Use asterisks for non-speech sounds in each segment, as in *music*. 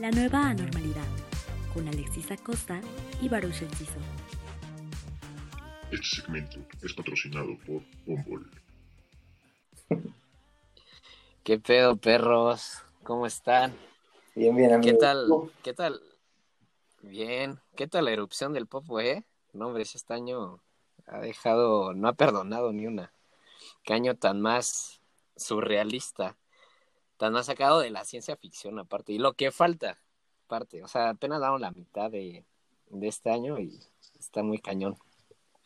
La nueva anormalidad, con Alexis Acosta y Baruch Enciso. Este segmento es patrocinado por Bumble. ¿Qué pedo, perros? ¿Cómo están? Bien, bien, amigo. ¿Qué tal? ¿Qué tal? Bien. ¿Qué tal la erupción del pop, eh? No, hombre, este año ha dejado, no ha perdonado ni una. Qué año tan más surrealista, tan más sacado de la ciencia ficción aparte. Y lo que falta, aparte, o sea, apenas damos la mitad de, de este año y está muy cañón.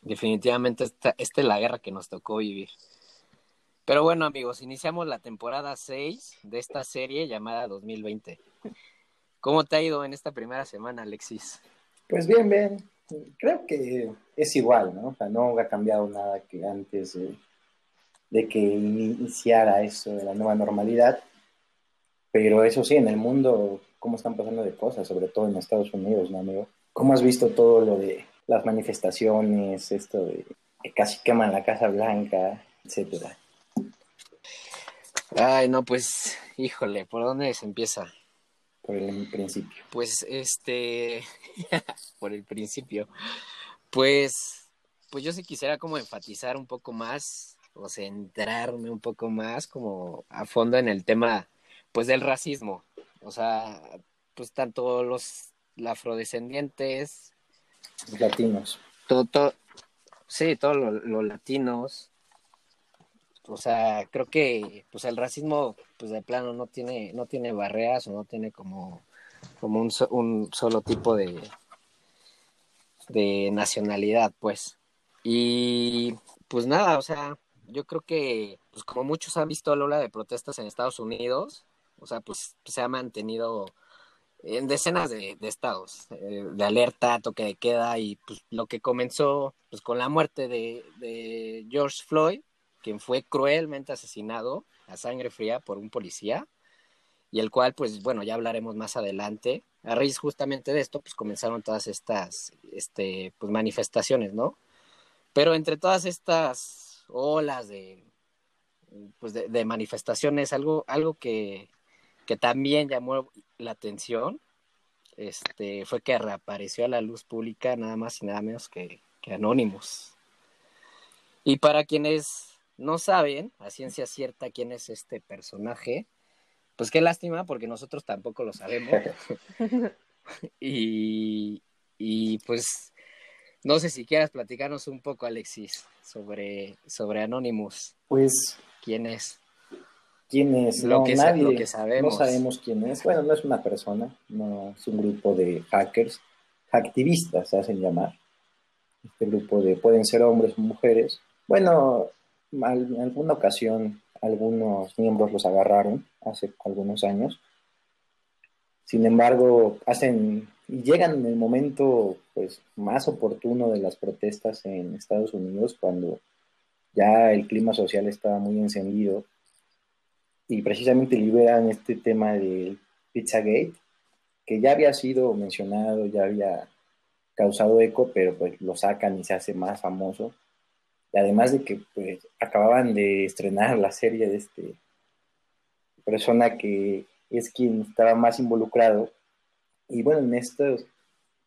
Definitivamente esta, esta es la guerra que nos tocó vivir. Pero bueno, amigos, iniciamos la temporada 6 de esta serie llamada 2020. ¿Cómo te ha ido en esta primera semana, Alexis? Pues bien, bien. Creo que es igual, ¿no? O sea, no ha cambiado nada que antes de, de que iniciara eso de la nueva normalidad. Pero eso sí, en el mundo, ¿cómo están pasando de cosas? Sobre todo en Estados Unidos, ¿no, amigo? ¿Cómo has visto todo lo de las manifestaciones, esto de que casi queman la Casa Blanca, etcétera? Ay, no, pues, híjole, ¿por dónde se empieza? Por el principio. Pues, este, *laughs* por el principio. Pues, pues yo sí quisiera como enfatizar un poco más, o centrarme un poco más como a fondo en el tema, pues, del racismo. O sea, pues tanto los afrodescendientes. Los latinos. Todo, todo, sí, todos los, latinos, o sea, creo que pues el racismo pues de plano no tiene no tiene barreras o no tiene como como un, so, un solo tipo de de nacionalidad, pues. Y pues nada, o sea, yo creo que pues como muchos han visto la ola de protestas en Estados Unidos, o sea, pues se ha mantenido en decenas de, estados eh, de alerta, toque de queda y pues lo que comenzó pues con la muerte de, George Floyd quien fue cruelmente asesinado a sangre fría por un policía y el cual, pues bueno, ya hablaremos más adelante. A raíz justamente de esto, pues comenzaron todas estas este, pues, manifestaciones, ¿no? Pero entre todas estas olas de, pues, de manifestaciones, algo, algo que, que también llamó la atención este, fue que reapareció a la luz pública nada más y nada menos que, que Anonymous. Y para quienes no saben a ciencia cierta quién es este personaje, pues qué lástima porque nosotros tampoco lo sabemos. *laughs* y, y pues no sé si quieras platicarnos un poco, Alexis, sobre, sobre Anonymous. Pues. ¿Quién es? ¿Quién es? Lo, no, que, nadie, lo que sabemos. No sabemos quién es. Bueno, no es una persona, no es un grupo de hackers, activistas se hacen llamar. Este grupo de pueden ser hombres o mujeres. Bueno, en alguna ocasión algunos miembros los agarraron hace algunos años. Sin embargo, hacen y llegan en el momento pues más oportuno de las protestas en Estados Unidos cuando ya el clima social estaba muy encendido y precisamente liberan este tema del Pizzagate que ya había sido mencionado, ya había causado eco, pero pues lo sacan y se hace más famoso y además de que pues, acababan de estrenar la serie de este persona que es quien estaba más involucrado. Y bueno, en estas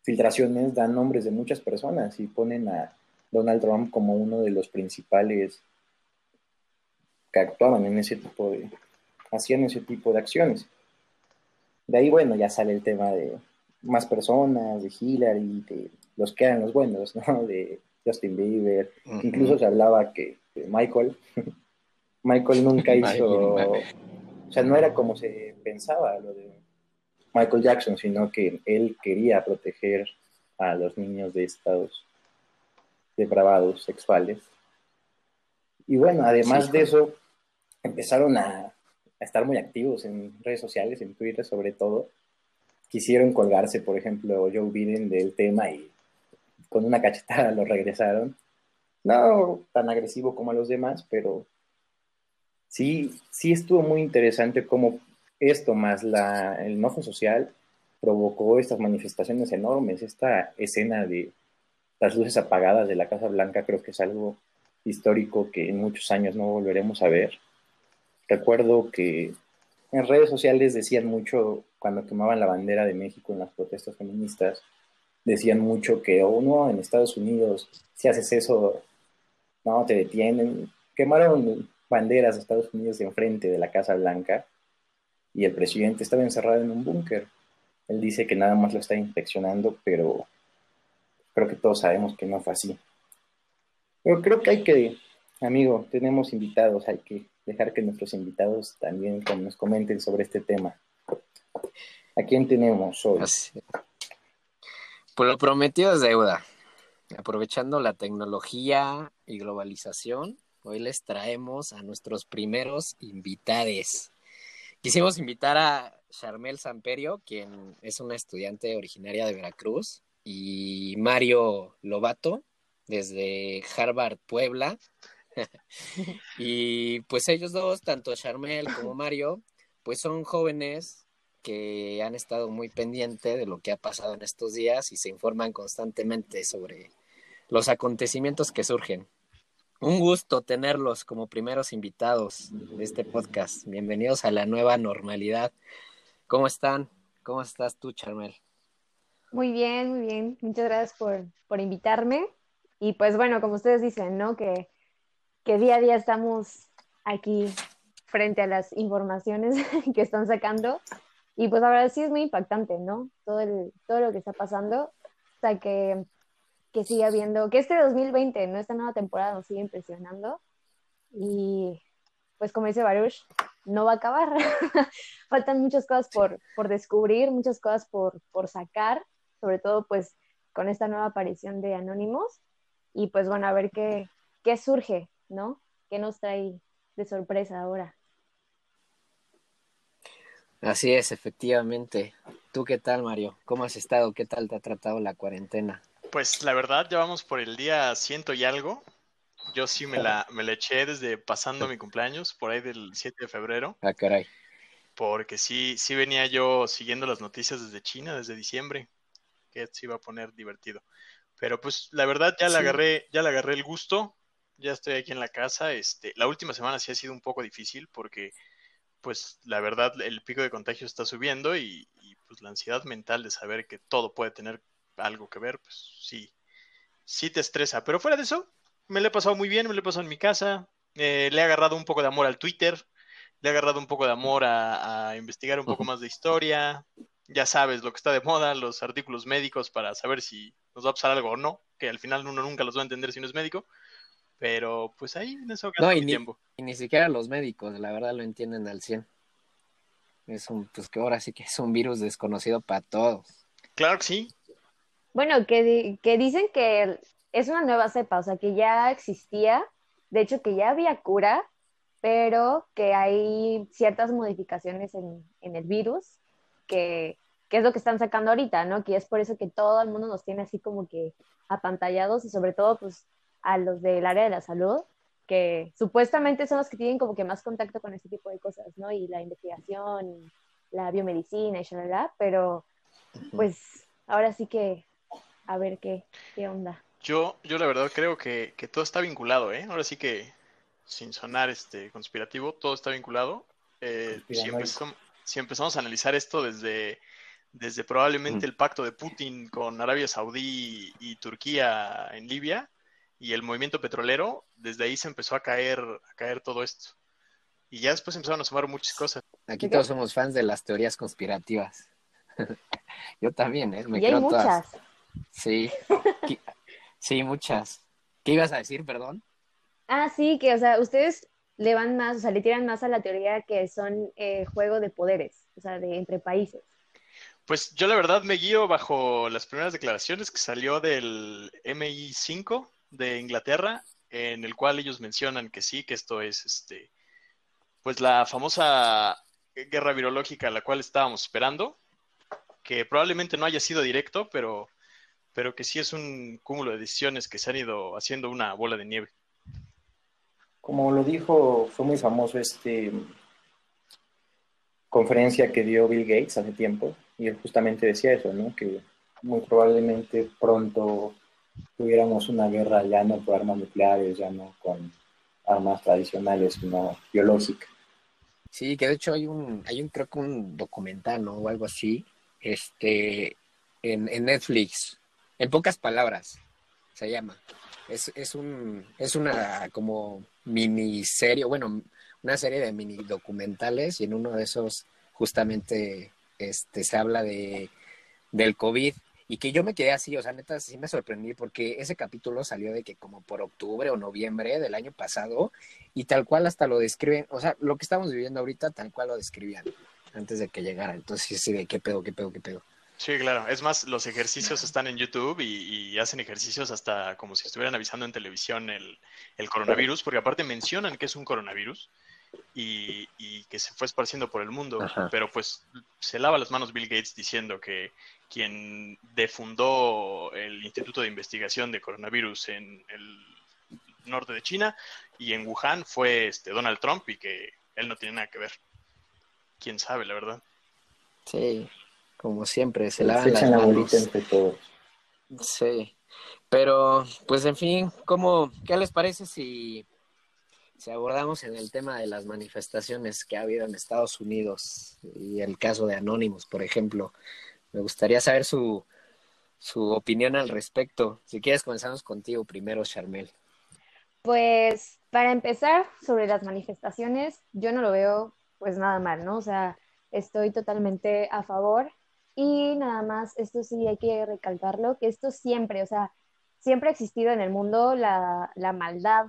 filtraciones dan nombres de muchas personas y ponen a Donald Trump como uno de los principales que actuaban en ese tipo de, hacían ese tipo de acciones. De ahí, bueno, ya sale el tema de más personas, de Hillary, de los que eran los buenos, ¿no? *laughs* De Justin Bieber, uh -huh. incluso se hablaba que, Michael, *laughs* Michael nunca hizo, o sea, no era como se pensaba lo de Michael Jackson, sino que él quería proteger a los niños de estados depravados sexuales. Y bueno, además sí, de eso, empezaron a, estar muy activos en redes sociales, en Twitter sobre todo. Quisieron colgarse, por ejemplo, Joe Biden del tema y con una cachetada lo regresaron. No tan agresivo como a los demás, pero sí, sí estuvo muy interesante cómo esto más la, el enojo social provocó estas manifestaciones enormes. Esta escena de las luces apagadas de la Casa Blanca creo que es algo histórico que en muchos años no volveremos a ver. Recuerdo que en redes sociales decían mucho cuando quemaban la bandera de México en las protestas feministas, decían mucho que, oh no, en Estados Unidos, si haces eso, no, te detienen. Quemaron banderas de Estados Unidos enfrente de la Casa Blanca y el presidente estaba encerrado en un búnker. Él dice que nada más lo está inspeccionando, pero creo que todos sabemos que no fue así. Pero creo que hay que, amigo, tenemos invitados, hay que dejar que nuestros invitados también nos comenten sobre este tema. ¿A quién tenemos hoy? Pues lo prometido es deuda. Aprovechando la tecnología y globalización, hoy les traemos a nuestros primeros invitados. Quisimos invitar a Charmel Samperio, quien es una estudiante originaria de Veracruz, y Mario Lobato, desde Harvard, Puebla. *laughs* y pues ellos dos, tanto Charmel como Mario, pues son jóvenes que han estado muy pendientes de lo que ha pasado en estos días y se informan constantemente sobre los acontecimientos que surgen. Un gusto tenerlos como primeros invitados de este podcast. Bienvenidos a la nueva normalidad. ¿Cómo están? ¿Cómo estás tú, Charmel? Muy bien, muy bien. Muchas gracias por, por invitarme. Y pues bueno, como ustedes dicen, ¿no? Que, que día a día estamos aquí frente a las informaciones *laughs* que están sacando y pues la verdad sí es muy impactante, ¿no? Todo, el, todo lo que está pasando. O sea, que, que sigue habiendo, que este 2020, ¿no? Esta nueva temporada nos sigue impresionando. Y pues como dice Baruch, no va a acabar. *laughs* Faltan muchas cosas por, por descubrir, muchas cosas por, por sacar, sobre todo pues con esta nueva aparición de Anónimos. Y pues bueno, a ver qué, qué surge, ¿no? ¿Qué nos trae de sorpresa ahora? Así es, efectivamente. ¿Tú qué tal, Mario? ¿Cómo has estado? ¿Qué tal te ha tratado la cuarentena? Pues la verdad, ya vamos por el día ciento y algo. Yo sí me la, me la eché desde pasando mi cumpleaños, por ahí del 7 de febrero. Ah, caray. Porque sí, sí venía yo siguiendo las noticias desde China, desde diciembre, que se iba a poner divertido. Pero pues la verdad ya le agarré, ya le agarré el gusto. Ya estoy aquí en la casa. Este, la última semana sí ha sido un poco difícil porque pues la verdad el pico de contagio está subiendo y, pues la ansiedad mental de saber que todo puede tener algo que ver, pues sí, sí te estresa. Pero fuera de eso, me lo he pasado muy bien, me lo he pasado en mi casa, eh, le he agarrado un poco de amor al Twitter, le he agarrado un poco de amor a, investigar un poco más de historia, ya sabes lo que está de moda, los artículos médicos para saber si nos va a pasar algo o no, que al final uno nunca los va a entender si no es médico. Pero pues ahí en eso no, y ni, tiempo. Y ni siquiera los médicos, la verdad, lo entienden al 100. Es un, pues que ahora sí que es un virus desconocido para todos. Claro que sí. Bueno, que, que dicen que es una nueva cepa, o sea, que ya existía, de hecho que ya había cura, pero que hay ciertas modificaciones en, en el virus que, que, es lo que están sacando ahorita, ¿no? Que es por eso que todo el mundo nos tiene así como que apantallados y sobre todo pues a los del área de la salud, que supuestamente son los que tienen como que más contacto con este tipo de cosas, ¿no? Y la investigación, la biomedicina y shalala, pero pues ahora sí que a ver qué, qué onda. Yo, yo la verdad creo que, que, todo está vinculado, ¿eh? Ahora sí que, sin sonar este conspirativo, todo está vinculado. Eh, si, empezamos, si, empezamos, a analizar esto desde, desde probablemente el pacto de Putin con Arabia Saudí y Turquía en Libia, y el movimiento petrolero, desde ahí se empezó a caer, a caer todo esto. Y ya después empezaron a sumar muchas cosas. Aquí todos somos fans de las teorías conspirativas. *laughs* Yo también, ¿eh? Me y hay muchas. Sí, *laughs* sí, muchas. ¿Qué ibas a decir, perdón? Ah, sí, que, o sea, ustedes le van más, o sea, le tiran más a la teoría que son eh, juego de poderes, o sea, de entre países. Pues yo la verdad me guío bajo las primeras declaraciones que salió del MI5, de Inglaterra, en el cual ellos mencionan que sí, que esto es este, pues la famosa guerra virológica a la cual estábamos esperando, que probablemente no haya sido directo, pero, pero que sí es un cúmulo de decisiones que se han ido haciendo una bola de nieve. Como lo dijo, fue muy famoso este conferencia que dio Bill Gates hace tiempo, y él justamente decía eso, ¿no? Que muy probablemente pronto tuviéramos una guerra ya no por armas nucleares, ya no con armas tradicionales, sino biológicas. Sí, que de hecho hay un, hay un, creo que un documental, ¿no? O algo así, este, en, en Netflix, en pocas palabras, se llama. Es, es un, es una como miniserie, bueno, una serie de mini documentales y en uno de esos justamente este, se habla de, del COVID y que yo me quedé así, o sea, neta, sí me sorprendí porque ese capítulo salió de que como por octubre o noviembre del año pasado y tal cual hasta lo describen, o sea, lo que estamos viviendo ahorita tal cual lo describían antes de que llegara. Entonces, sí, de qué pedo, qué pedo, qué pedo. Sí, claro. Es más, los ejercicios están en YouTube y, hacen ejercicios hasta como si estuvieran avisando en televisión el, el coronavirus, porque aparte mencionan que es un coronavirus y, que se fue esparciendo por el mundo, pero pues se lava las manos Bill Gates diciendo que quien defundó el Instituto de Investigación de Coronavirus en el norte de China y en Wuhan fue este Donald Trump y que él no tiene nada que ver. Quién sabe, la verdad. Sí, como siempre, se lavan las manos. entre todos. Sí, pero pues en fin, ¿cómo, ¿qué les parece si, si abordamos en el tema de las manifestaciones que ha habido en Estados Unidos y el caso de Anonymous, por ejemplo? Me gustaría saber su, su opinión al respecto. Si quieres, comenzamos contigo primero, Charmel. Pues para empezar, sobre las manifestaciones, yo no lo veo pues nada mal, ¿no? O sea, estoy totalmente a favor y nada más, esto sí hay que recalcarlo, que esto siempre, o sea, siempre ha existido en el mundo la, la maldad,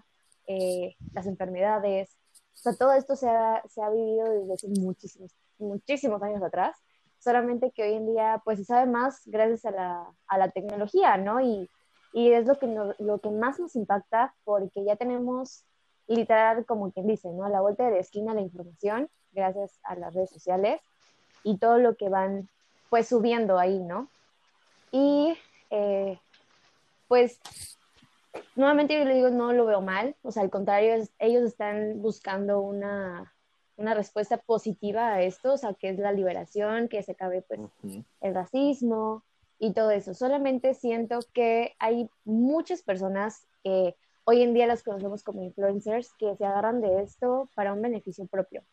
eh, las enfermedades, o sea, todo esto se ha, se ha vivido desde muchísimos, muchísimos años atrás, solamente que hoy en día pues se sabe más gracias a la, a la tecnología, ¿no? Y, y es lo que, lo que más nos impacta porque ya tenemos literal, como quien dice, ¿no? A la vuelta de la esquina la información gracias a las redes sociales y todo lo que van pues subiendo ahí, ¿no? Y eh, pues nuevamente yo le digo, no lo veo mal, o sea, al contrario, ellos están buscando una, una, respuesta positiva a esto, o sea, que es la liberación, que se acabe pues el racismo y todo eso. Solamente siento que hay muchas personas que hoy en día las conocemos como influencers que se agarran de esto para un beneficio propio,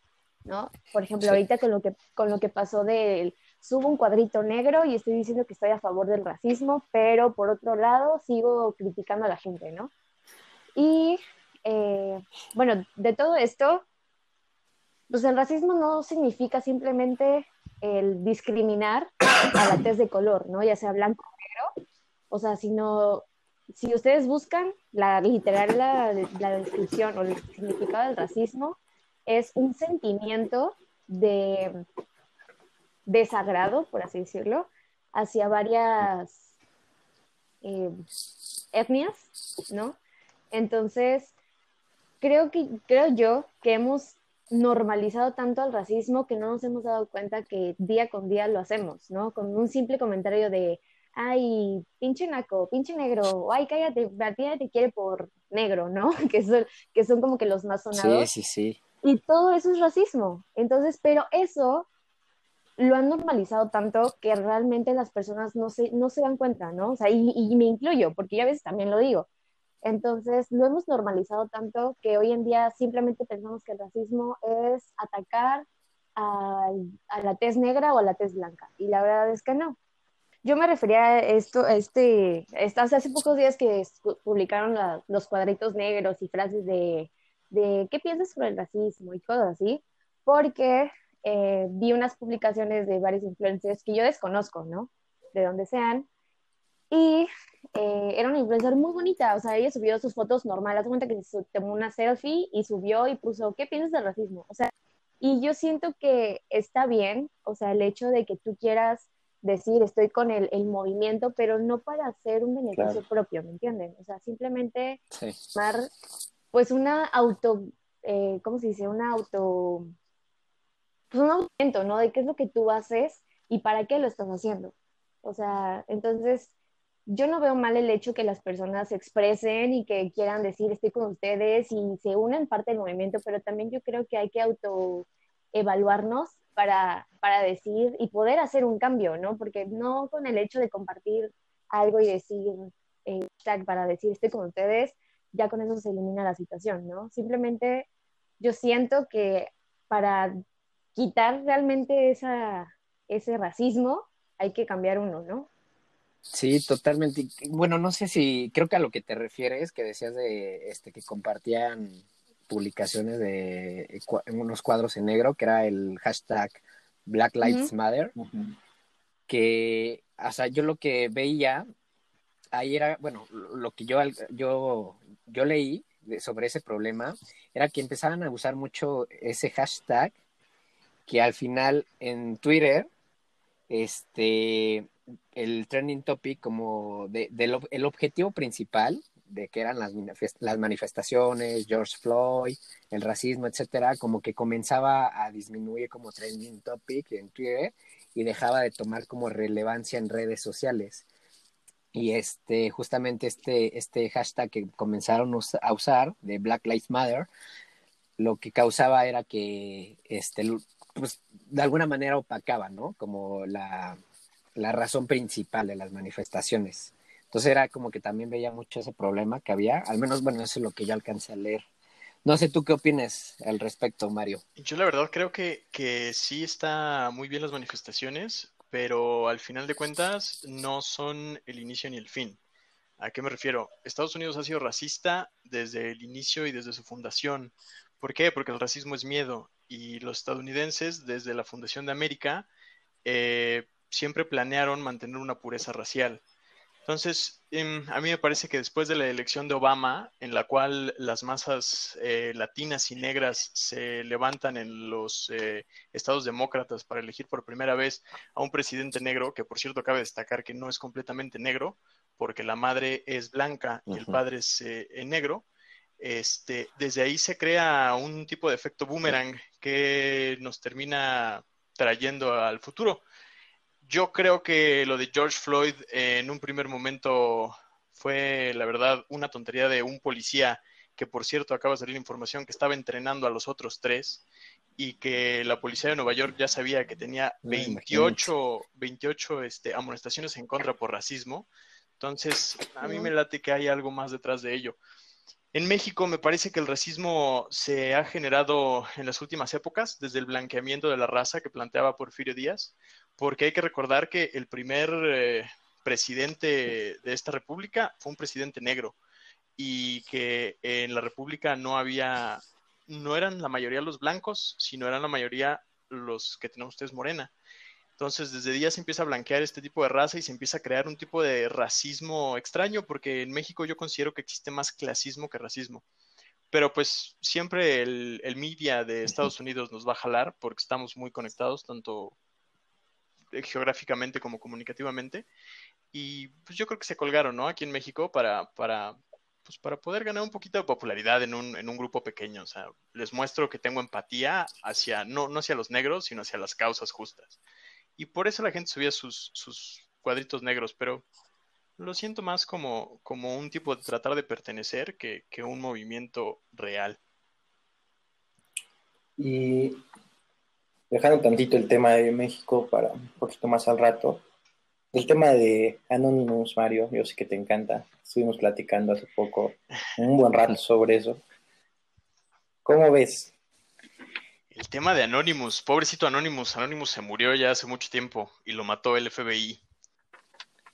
¿no? Por ejemplo, ahorita con lo que, con lo que pasó del subo un cuadrito negro y estoy diciendo que estoy a favor del racismo, pero por otro lado sigo criticando a la gente, ¿no? Y eh, bueno, de todo esto, pues el racismo no significa simplemente el discriminar a la tez de color, ¿no? Ya sea blanco o negro, o sea, sino si ustedes buscan la literal la, la descripción o el significado del racismo, es un sentimiento de desagrado, por así decirlo, hacia varias eh, etnias, ¿no? Entonces, creo que, creo yo que hemos normalizado tanto el racismo que no nos hemos dado cuenta que día con día lo hacemos, ¿no? Con un simple comentario de, ay, pinche naco, pinche negro, o ay, cállate, a ti te quiere por negro, ¿no? *laughs* Que son, que son como que los más sonados. Sí, sí, sí. Y todo eso es racismo. Entonces, pero eso lo han normalizado tanto que realmente las personas no se, no se dan cuenta, ¿no? O sea, y, y me incluyo, porque yo a veces también lo digo. Entonces, lo hemos normalizado tanto que hoy en día simplemente pensamos que el racismo es atacar a, la tez negra o a la tez blanca. Y la verdad es que no. Yo me refería a esto, a este, hace pocos días que publicaron los cuadritos negros y frases de, de qué piensas sobre el racismo y cosas así, porque eh, vi unas publicaciones de varios influencers que yo desconozco, ¿no? De dónde sean. Y eh, era una influencer muy bonita, o sea, ella subió sus fotos normales, hace cuenta que se tomó una selfie y subió y puso, ¿qué piensas del racismo? O sea, y yo siento que está bien, o sea, el hecho de que tú quieras decir, estoy con el, el movimiento, pero no para hacer un beneficio propio, ¿me entienden? O sea, simplemente sí. pues una auto, eh, ¿cómo se dice? Una auto pues un aumento, ¿no? De qué es lo que tú haces y para qué lo estás haciendo. O sea, entonces yo no veo mal el hecho que las personas se expresen y que quieran decir estoy con ustedes y se unen parte del movimiento, pero también yo creo que hay que autoevaluarnos para, para decir y poder hacer un cambio, ¿no? Porque no con el hecho de compartir algo y decir eh, para decir estoy con ustedes, ya con eso se elimina la situación, ¿no? Simplemente yo siento que para quitar realmente esa, ese racismo, hay que cambiar uno, ¿no? Sí, totalmente. Bueno, no sé si, creo que a lo que te refieres, que decías de este que compartían publicaciones de unos cuadros en negro, que era el hashtag Black Lives Matter, que, o sea, yo lo que veía ahí era, bueno, lo que yo, yo, yo leí sobre ese problema era que empezaban a usar mucho ese hashtag que al final en Twitter, este, el trending topic como de, el objetivo principal de que eran las, las manifestaciones, George Floyd, el racismo, etcétera, como que comenzaba a disminuir como trending topic en Twitter y dejaba de tomar como relevancia en redes sociales. Y este, justamente este, este hashtag que comenzaron a usar de Black Lives Matter, lo que causaba era que este, pues, de alguna manera opacaba, ¿no? Como la, la razón principal de las manifestaciones. Entonces era como que también veía mucho ese problema que había, al menos, bueno, eso es lo que yo alcancé a leer. No sé tú qué opinas al respecto, Mario. Yo la verdad creo que, que sí está muy bien las manifestaciones, pero al final de cuentas no son el inicio ni el fin. ¿A qué me refiero? Estados Unidos ha sido racista desde el inicio y desde su fundación. ¿Por qué? Porque el racismo es miedo y los estadounidenses desde la fundación de América eh, siempre planearon mantener una pureza racial. Entonces, em, a mí me parece que después de la elección de Obama, en la cual las masas eh, latinas y negras se levantan en los eh, estados demócratas para elegir por primera vez a un presidente negro, que por cierto cabe destacar que no es completamente negro, porque la madre es blanca y el padre es eh, negro, este, desde ahí se crea un tipo de efecto boomerang que nos termina trayendo al futuro. Yo creo que lo de George Floyd en un primer momento fue, la verdad, una tontería de un policía que, por cierto, acaba de salir información que estaba entrenando a los otros tres y que la policía de Nueva York ya sabía que tenía 28, 28 este, amonestaciones en contra por racismo. Entonces, a mí me late que hay algo más detrás de ello. En México me parece que el racismo se ha generado en las últimas épocas, desde el blanqueamiento de la raza que planteaba Porfirio Díaz, porque hay que recordar que el primer eh, presidente de esta república fue un presidente negro y que en la república no había, no eran la mayoría los blancos, sino eran la mayoría los que tenemos ustedes morena. Entonces, desde Díaz se empieza a blanquear este tipo de raza y se empieza a crear un tipo de racismo extraño, porque en México yo considero que existe más clasismo que racismo. Pero pues siempre el, el media de Estados Unidos nos va a jalar porque estamos muy conectados, tanto geográficamente como comunicativamente. Y pues yo creo que se colgaron, ¿no? Aquí en México para, para, pues para poder ganar un poquito de popularidad en un, en un grupo pequeño. O sea, les muestro que tengo empatía hacia, no, no hacia los negros, sino hacia las causas justas. Y por eso la gente subía sus, sus cuadritos negros, pero lo siento más como, como un tipo de tratar de pertenecer que, que un movimiento real. Y dejando tantito el tema de México para un poquito más al rato, el tema de Anonymous, Mario, yo sé que te encanta. Estuvimos platicando hace poco un buen rato sobre eso. ¿Cómo ves? El tema de Anonymous, pobrecito Anonymous, Anonymous se murió ya hace mucho tiempo y lo mató el FBI.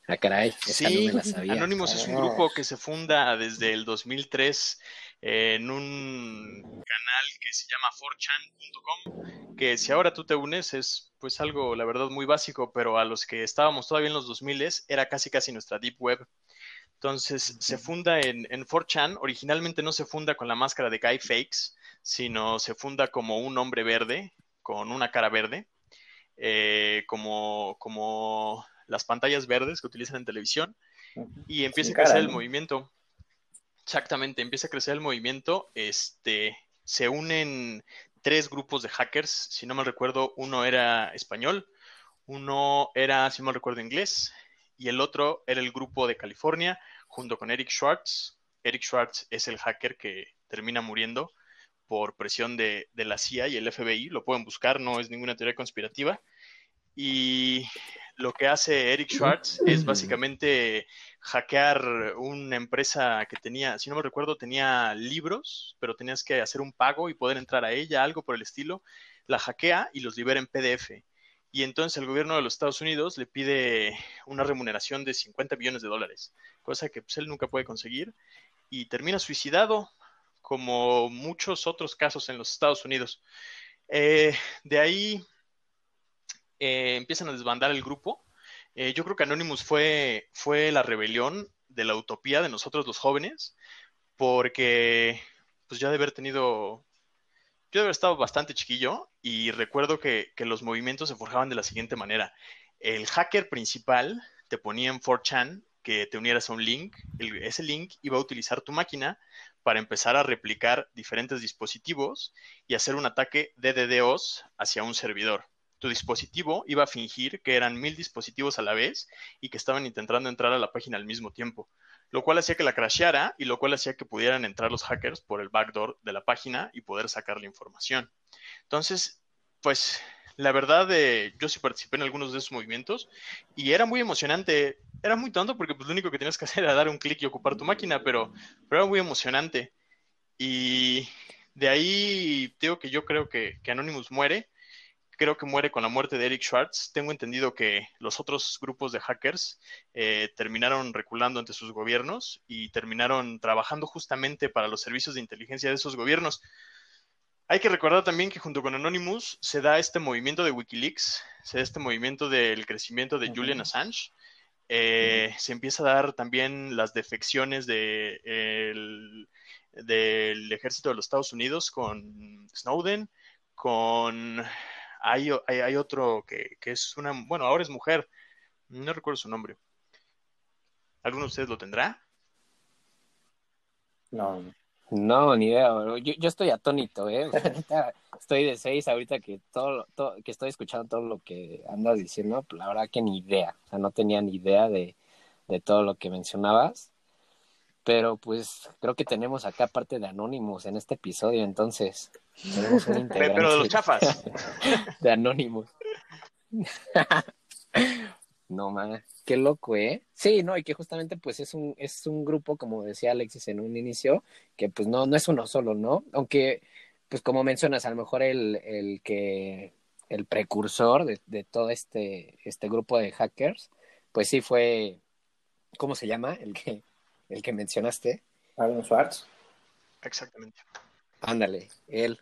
Ah, caray, sí, Anonymous es un grupo que se funda desde el 2003 en un canal que se llama 4chan.com, que si ahora tú te unes es pues algo, la verdad, muy básico, pero a los que estábamos todavía en los 2000 era casi casi nuestra deep web. Entonces se funda en, en 4chan, originalmente no se funda con la máscara de Guy Fakes, sino se funda como un hombre verde, con una cara verde, eh, como, como las pantallas verdes que utilizan en televisión, y empieza a crecer el movimiento. Exactamente, empieza a crecer el movimiento. Este, se unen tres grupos de hackers, si no me recuerdo, uno era español, uno era, si no me recuerdo, inglés, y el otro era el grupo de California, junto con Eric Schwartz. Eric Schwartz es el hacker que termina muriendo por presión de, de la CIA y el FBI. Lo pueden buscar, no es ninguna teoría conspirativa. Y lo que hace Eric Schwartz es básicamente hackear una empresa que tenía, si no me recuerdo, tenía libros, pero tenías que hacer un pago y poder entrar a ella, algo por el estilo. La hackea y los libera en PDF. Y entonces el gobierno de los Estados Unidos le pide una remuneración de 50 millones de dólares, cosa que pues, él nunca puede conseguir. Y termina suicidado, como muchos otros casos en los Estados Unidos. Eh, de ahí eh, empiezan a desbandar el grupo eh, yo creo que Anonymous fue, fue la rebelión de la utopía de nosotros los jóvenes, porque pues ya de haber tenido, yo de haber estado bastante chiquillo y recuerdo que, los movimientos se forjaban de la siguiente manera. El hacker principal te ponía en 4chan que te unieras a un link, ese link iba a utilizar tu máquina para empezar a replicar diferentes dispositivos y hacer un ataque de DDoS hacia un servidor tu dispositivo iba a fingir que eran mil dispositivos a la vez y que estaban intentando entrar a la página al mismo tiempo, lo cual hacía que la crasheara y lo cual hacía que pudieran entrar los hackers por el backdoor de la página y poder sacar la información. Entonces, pues la verdad, eh, yo sí participé en algunos de esos movimientos y era muy emocionante. Era muy tonto porque pues, lo único que tenías que hacer era dar un clic y ocupar tu máquina, pero, pero era muy emocionante. Y de ahí digo que yo creo que, que Anonymous muere creo que muere con la muerte de Eric Schwartz. Tengo entendido que los otros grupos de hackers eh, terminaron reculando ante sus gobiernos y terminaron trabajando justamente para los servicios de inteligencia de esos gobiernos. Hay que recordar también que junto con Anonymous se da este movimiento de Wikileaks, se da este movimiento del crecimiento de Julian Assange. Eh, se empieza a dar también las defecciones de, del ejército de los Estados Unidos con Snowden, con hay, hay, otro que, es una, bueno, ahora es mujer, no recuerdo su nombre. ¿Alguno de ustedes lo tendrá? No. No, ni idea. Yo, yo estoy atónito, ¿eh? estoy de seis ahorita que todo, todo, que estoy escuchando todo lo que andas diciendo, pues, la verdad que ni idea. O sea, no tenía ni idea de, de todo lo que mencionabas. Pero pues creo que tenemos acá parte de Anonymous en este episodio, entonces tenemos un Pero *laughs* de los chafas. de Anonymous. No más, qué loco, ¿eh? Sí, no, y que justamente pues es un, es un grupo, como decía Alexis en un inicio, que pues no, no es uno solo, ¿no? Aunque, pues como mencionas, a lo mejor el, el que, el precursor de, de todo este, este grupo de hackers, pues sí fue, ¿cómo se llama? El que el que mencionaste. Aaron Schwartz. Exactamente. Ándale, él.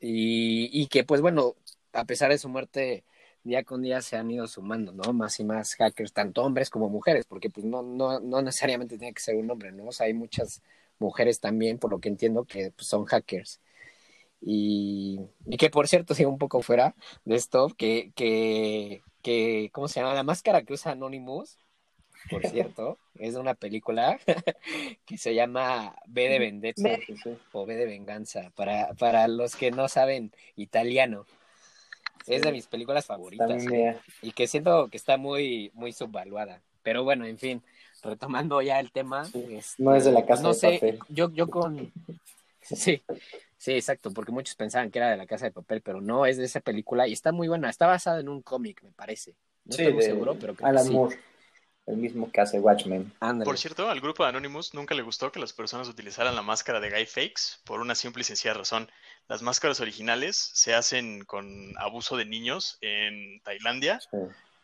Y, que pues bueno, a pesar de su muerte, día con día se han ido sumando, ¿no? Más y más hackers, tanto hombres como mujeres, porque pues no, no, no necesariamente tiene que ser un hombre, ¿no? O sea, hay muchas mujeres también, por lo que entiendo, que pues, son hackers. Y, y, que por cierto, *laughs* sigo un poco fuera de esto, que, que, que, ¿cómo se llama? La máscara que usa Anonymous por *laughs* cierto, es una película *laughs* que se llama B de Vendetta o B de Venganza, para, para los que no saben italiano. Es de mis películas favoritas ¿eh? y que siento que está muy, muy subvaluada. Pero bueno, en fin, retomando ya el tema. Este, no es de la casa no de sé, papel. Yo, yo con... *laughs* Sí, sí, exacto, porque muchos pensaban que era de la casa de papel, pero no, es de esa película y está muy buena. Está basada en un cómic, me parece. No estoy muy seguro, pero creo Alan que sí. Moore el mismo que hace Watchmen. Por cierto, al grupo de Anonymous nunca le gustó que las personas utilizaran la máscara de Guy Fakes por una simple y sencilla razón. Las máscaras originales se hacen con abuso de niños en Tailandia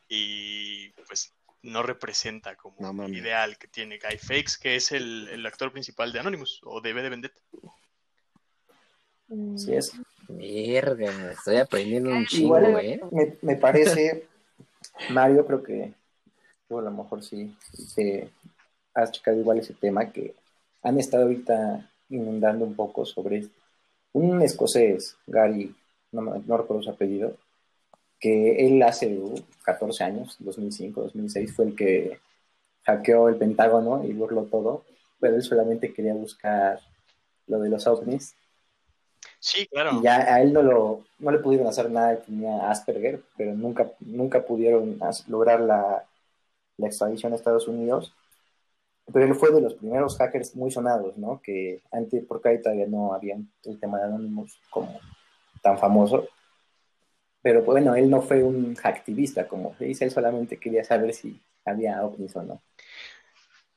y pues no representa como el ideal que tiene Guy Fakes, que es el, actor principal de Anonymous o de B de Vendetta. Sí es. Mierda, estoy aprendiendo un chingo, ¿eh? Me, me parece, Mario, creo que a lo mejor sí te has checado igual ese tema que han estado ahorita inundando un poco sobre un escocés, Gary, no, no recuerdo su apellido, que él hace 14 años, 2005, 2006, fue el que hackeó el Pentágono y burló todo, pero él solamente quería buscar lo de los ovnis. Sí, claro. Y ya a él no, lo, no le pudieron hacer nada, tenía Asperger, pero nunca, nunca pudieron lograr la, la extradición a Estados Unidos. Pero él fue de los primeros hackers muy sonados, ¿no? Que antes, porque ahí todavía no había el tema de Anonymous como tan famoso. Pero bueno, él no fue un hacktivista, como se dice, él solamente quería saber si había ovnis o no.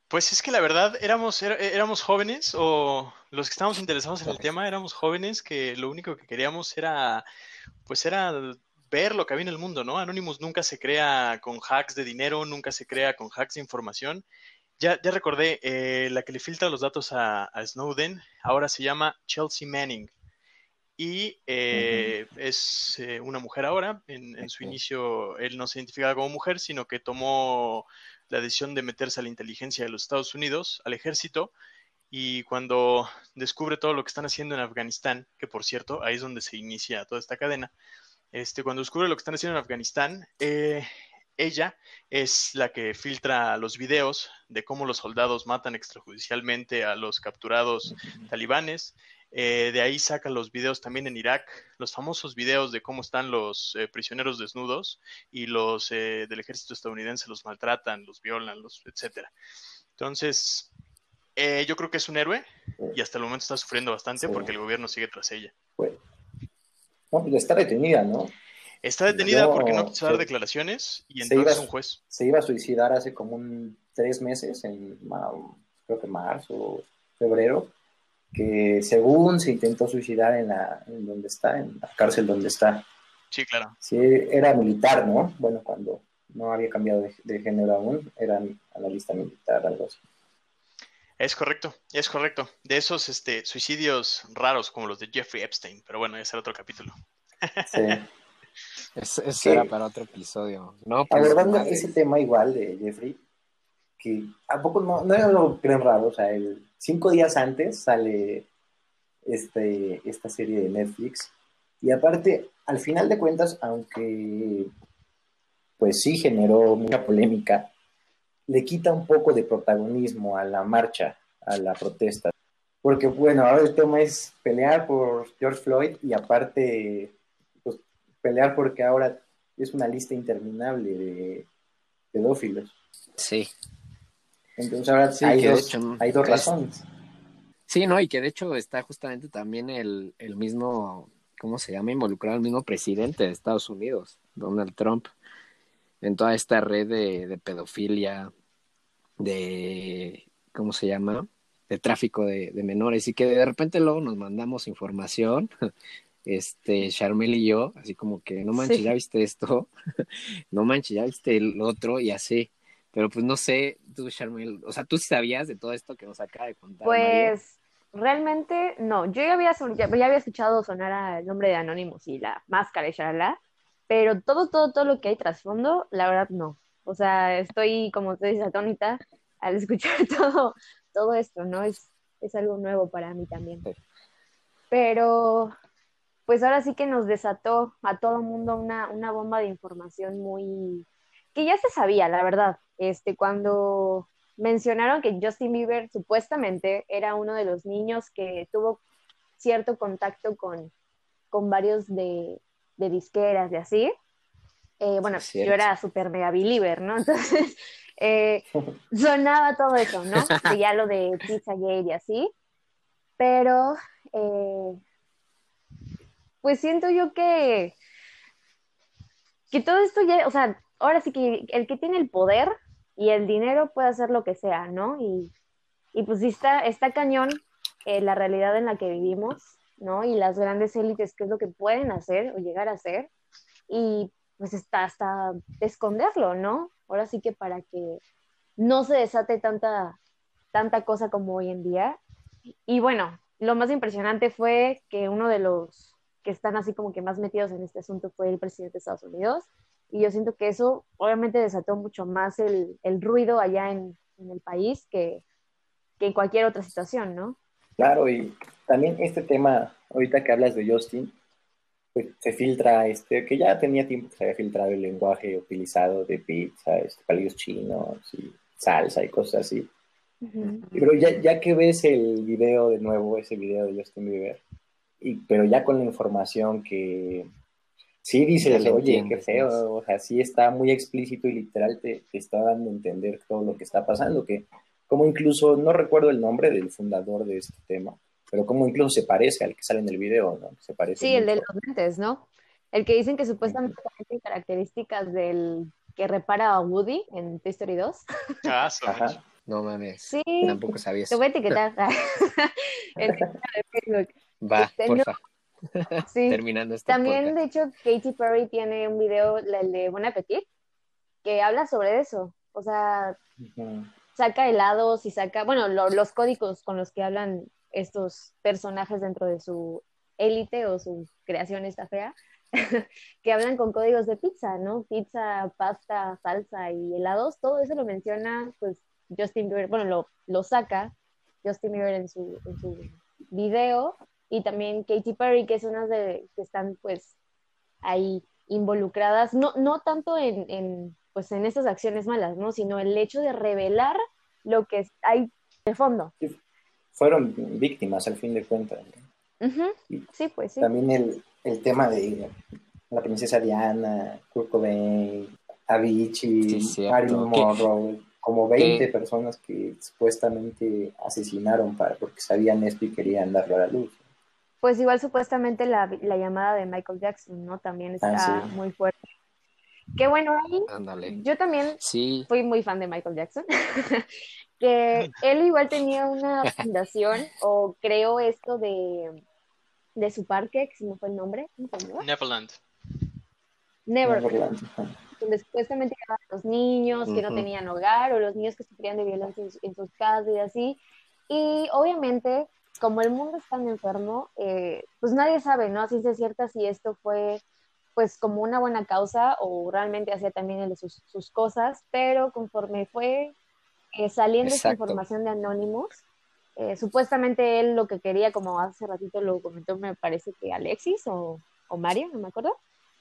Pues es que la verdad éramos, éramos jóvenes o los que estábamos interesados en el tema éramos jóvenes que lo único que queríamos era, pues era ver lo que había en el mundo, ¿no? Anonymous nunca se crea con hacks de dinero, nunca se crea con hacks de información. Ya, ya recordé, eh, la que le filtra los datos a, a Snowden ahora se llama Chelsea Manning y eh, es eh, una mujer ahora. En, en su inicio él no se identificaba como mujer, sino que tomó la decisión de meterse a la inteligencia de los Estados Unidos, al ejército, y cuando descubre todo lo que están haciendo en Afganistán, que por cierto, ahí es donde se inicia toda esta cadena, este, cuando descubre lo que están haciendo en Afganistán, eh, ella es la que filtra los videos de cómo los soldados matan extrajudicialmente a los capturados talibanes. Eh, de ahí saca los videos también en Irak, los famosos videos de cómo están los eh, prisioneros desnudos y los eh, del ejército estadounidense los maltratan, los violan, los etcétera. Entonces, eh, yo creo que es un héroe y hasta el momento está sufriendo bastante Sí. porque el gobierno sigue tras ella. Pues, no, pues está detenida, ¿no? Está detenida porque no quiso dar declaraciones y entonces iba- un juez. Se iba a suicidar hace como un tres meses, en creo que marzo o febrero, que según se intentó suicidar en, la, en donde está, en la cárcel donde está. Sí, claro. Sí, era militar, ¿no? Bueno, cuando no había cambiado de, de género aún, era analista militar, algo así. Es correcto, es correcto. De esos este, suicidios raros como los de Jeffrey Epstein, pero bueno, ese era otro capítulo. Sí. *laughs* Es- Eso Sí. era para otro episodio. No, pues, Abordando madre. ese tema igual de Jeffrey, que a poco no, no lo creen raro, o sea, el, cinco días antes sale este, esta serie de Netflix, y aparte, al final de cuentas, aunque pues sí generó mucha polémica, le quita un poco de protagonismo a la marcha, a la protesta. Porque bueno, ahora el tema es pelear por George Floyd y aparte, pues pelear porque ahora es una lista interminable de pedófilos. Sí. Entonces ahora Sí, hay, dos, hecho, hay dos es- razones. Sí, no, y que de hecho está justamente también el, el mismo, ¿cómo se llama? Involucrado el mismo presidente de Estados Unidos, Donald Trump, en toda esta red de, de pedofilia, de, ¿cómo se llama? De tráfico de, de menores y que de repente luego nos mandamos información, *laughs* este, Charmel y yo, así como que, no manches, Sí. ya viste esto, *laughs* no manches, ya viste el otro y así. Pero pues no sé, tú, Charmel, o sea, ¿tú sabías de todo esto que nos acaba de contar? Pues realmente no, yo ya había, ya, ya había escuchado sonar el nombre de Anonymous y la máscara y shalala, pero todo, todo, todo lo que hay trasfondo, la verdad no. O sea, estoy, como ustedes dice, atónita al *laughs* escuchar todo, todo esto, ¿no? Es, es algo nuevo para mí también. Pero, pues ahora sí que nos desató a todo el mundo una, una bomba de información muy, que ya se sabía, la verdad. Este, cuando mencionaron que Justin Bieber supuestamente era uno de los niños que tuvo cierto contacto con, con varios de, de disqueras y así. Eh, bueno, yo era super mega believer, ¿no? *laughs* Entonces, eh, *laughs* sonaba todo eso, ¿no? *laughs* Que ya lo de Pizzagate y así. Pero, eh, pues siento yo que, que todo esto ya, o sea, ahora sí que el que tiene el poder y el dinero puede hacer lo que sea, ¿no? Y, y pues sí está, está cañón la realidad en la que vivimos, ¿no? Y las grandes élites, qué es lo que pueden hacer o llegar a hacer. Y pues está hasta esconderlo, ¿no? Ahora sí que para que no se desate tanta, tanta cosa como hoy en día. Y bueno, lo más impresionante fue que uno de los que están así como que más metidos en este asunto fue el presidente de Estados Unidos. Y yo siento que eso obviamente desató mucho más el, el ruido allá en, en el país que, que en cualquier otra situación, ¿no? Claro, y también este tema, ahorita que hablas de Justin, pues se filtra, este, que ya tenía tiempo que se había filtrado el lenguaje utilizado de pizza, este, palillos chinos y salsa y cosas así. Pero ya, ya que ves el video de nuevo, ese video de Justin Bieber, y, pero ya con la información que sí dices, oye, qué feo, o sea, sí está muy explícito y literal te, te está dando a entender todo lo que está pasando, que como incluso, no recuerdo el nombre del fundador de este tema, pero como incluso se parece al que sale en el video, ¿no? Se parece Sí, el de los lentes, ¿no? El que dicen que supuestamente tiene características del que repara a Woody en Toy Story 2. Ah, Ajá. No mames. Sí. Tampoco sabía Te eso. voy a etiquetar. *laughs* *laughs* en mi página de Facebook. Va, Este, porfa. *laughs* Sí. Terminando este También, podcast. de hecho, Katy Perry tiene un video, el de Bon Appetit, que habla sobre eso. O sea. Saca helados y saca, bueno, lo- los códigos con los que hablan estos personajes dentro de su élite o su creación esta fea, *laughs* que hablan con códigos de pizza, ¿no? Pizza, pasta, salsa y helados, todo eso lo menciona, pues, Justin Bieber, bueno, lo, lo saca Justin Bieber en su, en su video y también Katy Perry, que es una de que están, pues, ahí involucradas, no, no tanto en, en, pues, en estas acciones malas, ¿no? Sino el hecho de revelar lo que hay de fondo. Fueron víctimas al fin de cuentas. ¿no? Ujú, Y Sí, pues sí. También el, el tema de la princesa Diana, Kurt Cobain, Avicii, Sí. Marilyn Monroe, como 20 que- personas que supuestamente asesinaron para, porque sabían esto y querían darlo a la luz. Pues igual supuestamente la, la llamada de Michael Jackson, ¿no? También está Ah, sí. muy fuerte. Que bueno, ahí Ándale. yo también Sí, fui muy fan de Michael Jackson, *laughs* que él igual tenía una *laughs* fundación o creó esto de, de su parque, que se me fue el nombre, ¿cómo se llama? Neverland. Never, Neverland, donde supuestamente llevaban a los niños que no tenían hogar o los niños que sufrían de violencia en, su- en sus casas y así. Y obviamente, como el mundo es tan enfermo, eh, pues nadie sabe, ¿no? A ciencia cierta si esto fue pues como una buena causa o realmente hacía también él sus, sus cosas, pero conforme fue eh, saliendo esta Exacto. información de Anonymous, eh, supuestamente él lo que quería, como hace ratito lo comentó, me parece que Alexis o, o Mario, no me acuerdo,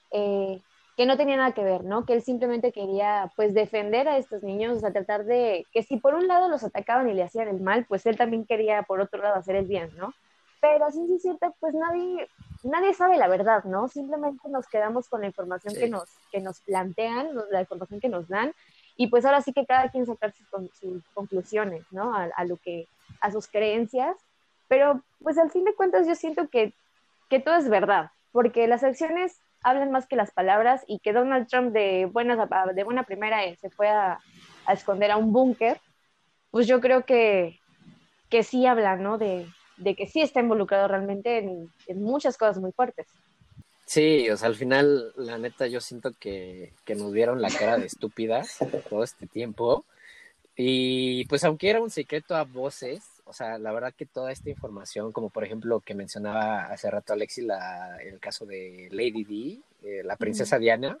eh, que no tenía nada que ver, ¿no? Que él simplemente quería, pues, defender a estos niños, o sea, tratar de, que si por un lado los atacaban y le hacían el mal, pues él también quería, por otro lado, hacer el bien, ¿no? Pero así sí es cierto, pues nadie, nadie sabe la verdad, ¿no? Simplemente nos quedamos con la información Sí. que, nos, que nos plantean, la información que nos dan, y pues ahora sí que cada quien sacar sus, sus conclusiones, ¿no? A, a lo que, a sus creencias, pero pues al fin de cuentas yo siento que, que todo es verdad, porque las acciones hablan más que las palabras y que Donald Trump de buena, de buena primera eh, se fue a, a esconder a un búnker, pues yo creo que, que sí habla, ¿no? De, de que sí está involucrado realmente en, en muchas cosas muy fuertes. sí, o sea, al final, la neta, yo siento que, que nos dieron la cara de estúpidas todo este tiempo. Y pues aunque era un secreto a voces, o sea, la verdad que toda esta información, como por ejemplo que mencionaba hace rato Alexi, la, el caso de Lady D, eh, la princesa Diana,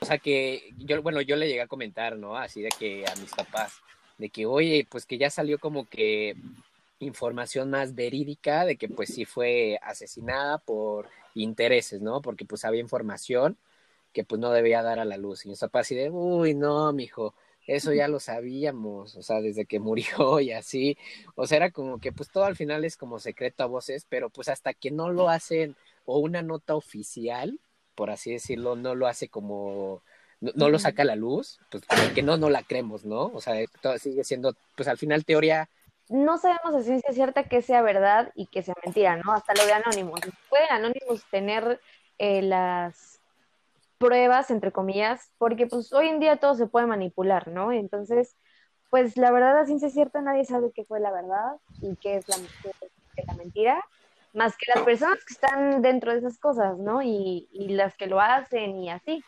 o sea que yo, bueno, yo le llegué a comentar, ¿no? Así de que a mis papás, de que, oye, pues que ya salió como que información más verídica de que pues sí fue asesinada por intereses, ¿no? Porque pues había información que pues no debía dar a la luz. Y mis papás así de, uy, no, mijo, eso ya lo sabíamos, o sea, desde que murió y así. O sea, era como que pues todo al final es como secreto a voces, pero pues hasta que no lo hacen o una nota oficial, por así decirlo, no lo hace como, no, no lo saca a la luz, pues como que no, no la creemos, ¿no? O sea, todo sigue siendo, pues al final teoría No sabemos de ciencia cierta que sea verdad y que sea mentira, ¿no? Hasta lo de Anonymous. Puede Anonymous tener eh, las pruebas, entre comillas, porque pues hoy en día todo se puede manipular, ¿no? Entonces, pues la verdad, a ciencia cierta, nadie sabe qué fue la verdad y qué es la, qué es la mentira, más que las personas que están dentro de esas cosas, ¿no? Y, y las que lo hacen y así.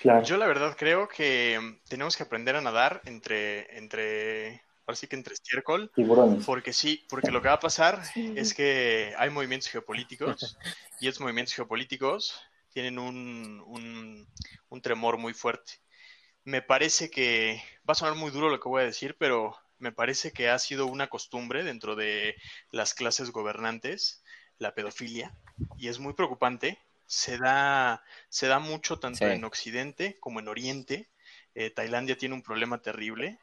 Claro. Yo la verdad creo que mm, tenemos que aprender a nadar entre, entre, ahora sí que entre estiércol, Tiburones. porque sí, porque lo que va a pasar Sí. es que hay movimientos geopolíticos *laughs* y esos movimientos geopolíticos tienen un, un, un tremor muy fuerte. Me parece que va a sonar muy duro lo que voy a decir, pero me parece que ha sido una costumbre dentro de las clases gobernantes la pedofilia y es muy preocupante. Se da, se da mucho tanto Sí. en Occidente como en Oriente. Eh, Tailandia tiene un problema terrible.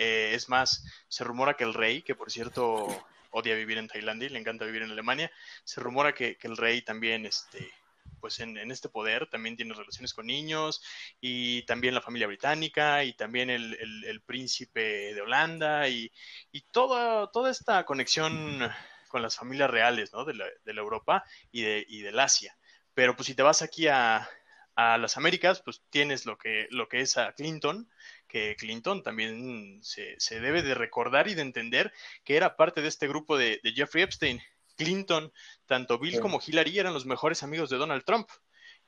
Eh, es más, se rumora que el rey, que por cierto odia vivir en Tailandia y le encanta vivir en Alemania, se rumora que, que el rey también, este, pues en, en este poder, también tiene relaciones con niños y también la familia británica y también el, el- príncipe de Holanda y, y toda, toda esta conexión con las familias reales, ¿no? De la, de la Europa y, de, y del Asia. Pero pues si te vas aquí a, a las Américas, pues tienes lo que, lo que es a Clinton, que Clinton también se, debe de recordar y de entender que era parte de este grupo de, Jeffrey Epstein. Clinton, tanto Bill como Hillary eran los mejores amigos de Donald Trump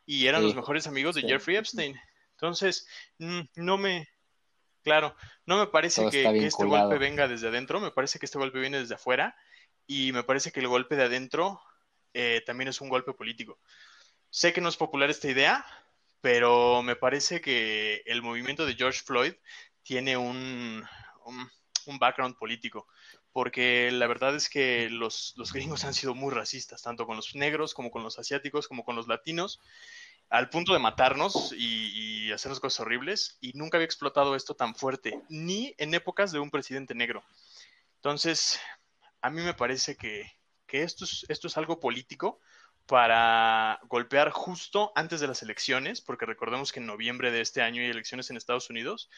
y eran los mejores amigos de Jeffrey Epstein. Entonces, mm, no me, claro, no me parece que, este golpe venga desde adentro, me parece que este golpe viene desde afuera y me parece que el golpe de adentro eh, también es un golpe político. Sé que no es popular esta idea, pero me parece que el movimiento de George Floyd tiene un, un, background político, porque la verdad es que los, los, gringos han sido muy racistas, tanto con los negros como con los asiáticos, como con los latinos, al punto de matarnos y, hacernos cosas horribles, y nunca había explotado esto tan fuerte, ni en épocas de un presidente negro. Entonces, a mí me parece que, que esto, es, esto es algo político, para golpear justo antes de las elecciones, porque recordemos que en noviembre de este año hay elecciones en Estados Unidos.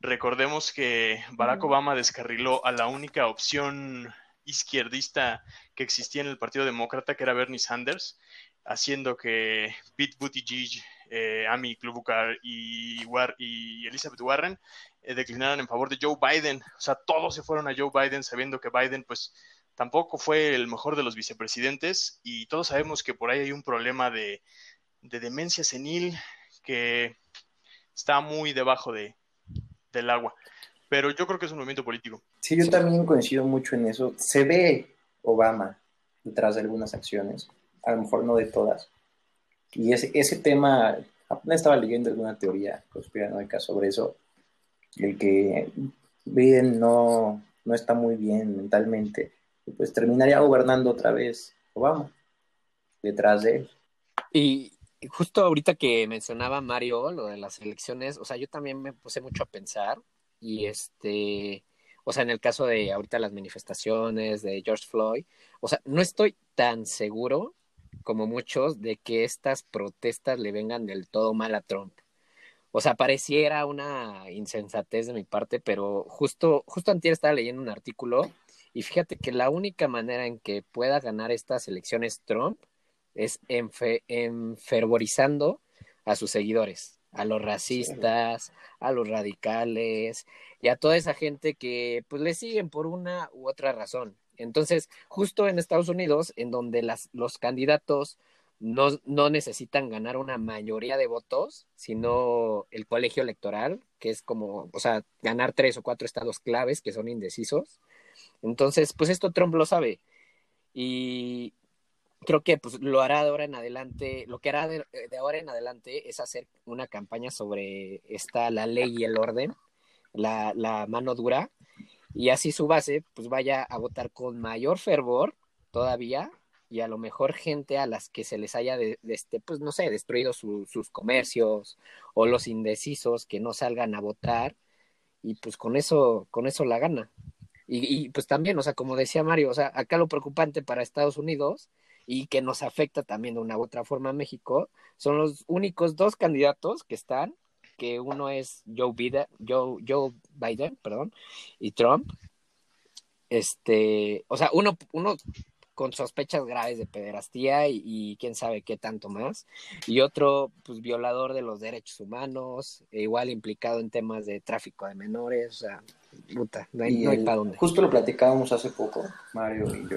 Recordemos que Barack Obama descarriló a la única opción izquierdista que existía en el Partido Demócrata, que era Bernie Sanders, haciendo que Pete Buttigieg, eh, Amy Klobuchar y, y Elizabeth Warren eh, declinaran en favor de Joe Biden. O sea, todos se fueron a Joe Biden sabiendo que Biden, pues, tampoco fue el mejor de los vicepresidentes y todos sabemos que por ahí hay un problema de, demencia senil que está muy debajo de, del agua. Pero yo creo que es un movimiento político. Sí, yo también coincido mucho en eso. Se ve Obama detrás de algunas acciones, a lo mejor no de todas. Y ese, ese tema, apenas estaba leyendo alguna teoría conspiranoica sobre eso, el que Biden no, no está muy bien mentalmente pues terminaría gobernando otra vez Obama detrás de él. Y justo ahorita que mencionaba Mario lo de las elecciones, o sea, yo también me puse mucho a pensar y este, o sea, en el caso de ahorita las manifestaciones de George Floyd, o sea, no estoy tan seguro como muchos de que estas protestas le vengan del todo mal a Trump. O sea, pareciera una insensatez de mi parte, pero justo, justo antes estaba leyendo un artículo y fíjate que la única manera en que pueda ganar estas elecciones Trump es enfervorizando a sus seguidores, a los racistas, a los radicales y a toda esa gente que pues le siguen por una u otra razón. Entonces, justo en Estados Unidos, en donde las, los candidatos no, no necesitan ganar una mayoría de votos, sino el colegio electoral, que es como, o sea, ganar tres o cuatro estados claves que son indecisos, entonces, pues esto Trump lo sabe. Y creo que pues lo hará de ahora en adelante, lo que hará de, ahora en adelante es hacer una campaña sobre esta, la ley y el orden, la, la mano dura, y así su base pues vaya a votar con mayor fervor todavía y a lo mejor gente a las que se les haya, de, este, pues no sé, destruido sus comercios o los indecisos que no salgan a votar y pues con eso, con eso la gana. Y, pues también, o sea, como decía Mario, o sea, acá lo preocupante para Estados Unidos y que nos afecta también de una u otra forma a México, son los únicos dos candidatos que están, que uno es Joe Biden, Joe, Joe Biden, perdón, y Trump. Este, o sea, uno, uno con sospechas graves de pederastía y, quién sabe qué tanto más. Y otro, pues, violador de los derechos humanos, e igual implicado en temas de tráfico de menores, o sea, puta, no hay, para dónde. Justo lo platicábamos hace poco, Mario y yo,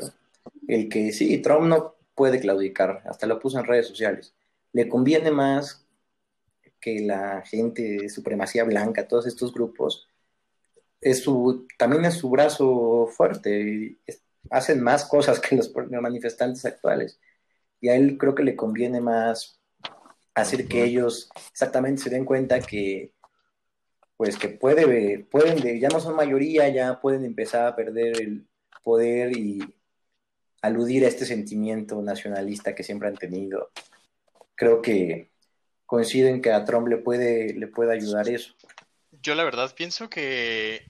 el que sí, Trump no puede claudicar, hasta lo puso en redes sociales. Le conviene más que la gente de supremacía blanca, todos estos grupos, es su, también es su brazo fuerte hacen más cosas que los manifestantes actuales. Y a él creo que le conviene más hacer que ellos exactamente se den cuenta que pues que puede, pueden, ya no son mayoría, ya pueden empezar a perder el poder y aludir a este sentimiento nacionalista que siempre han tenido. Creo que coinciden que a Trump le puede, le puede ayudar eso. Yo la verdad pienso que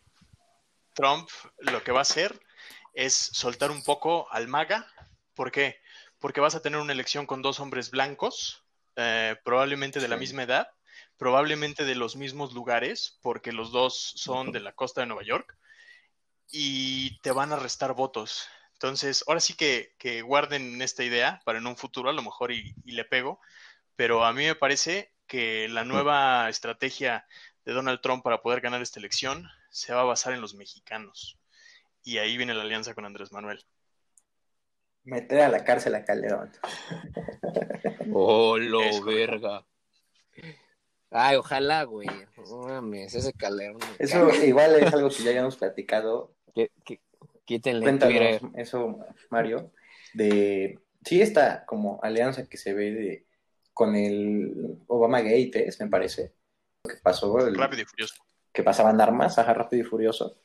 Trump lo que va a hacer es soltar un poco al MAGA. ¿Por qué? Porque vas a tener una elección con dos hombres blancos, eh, probablemente de la misma edad, probablemente de los mismos lugares, porque los dos son de la costa de Nueva York, y te van a restar votos. Entonces, ahora sí que, guarden esta idea para en un futuro, a lo mejor y, y le pego, pero a mí me parece que la nueva estrategia de Donald Trump para poder ganar esta elección se va a basar en los mexicanos. Y ahí viene la alianza con Andrés Manuel. Meter a la cárcel a Calderón. Oh, lo Es verga. Ay, ojalá, güey. No mames, ese Calderón. Eso igual es algo que ya habíamos platicado. Que- Quítenle Cuéntanos eso, Mario, de sí esta como alianza que se ve de con el Obama Gate, me parece, que pasó, el- Rápido y furioso. que pasaban armas, ajá, rápido y furioso,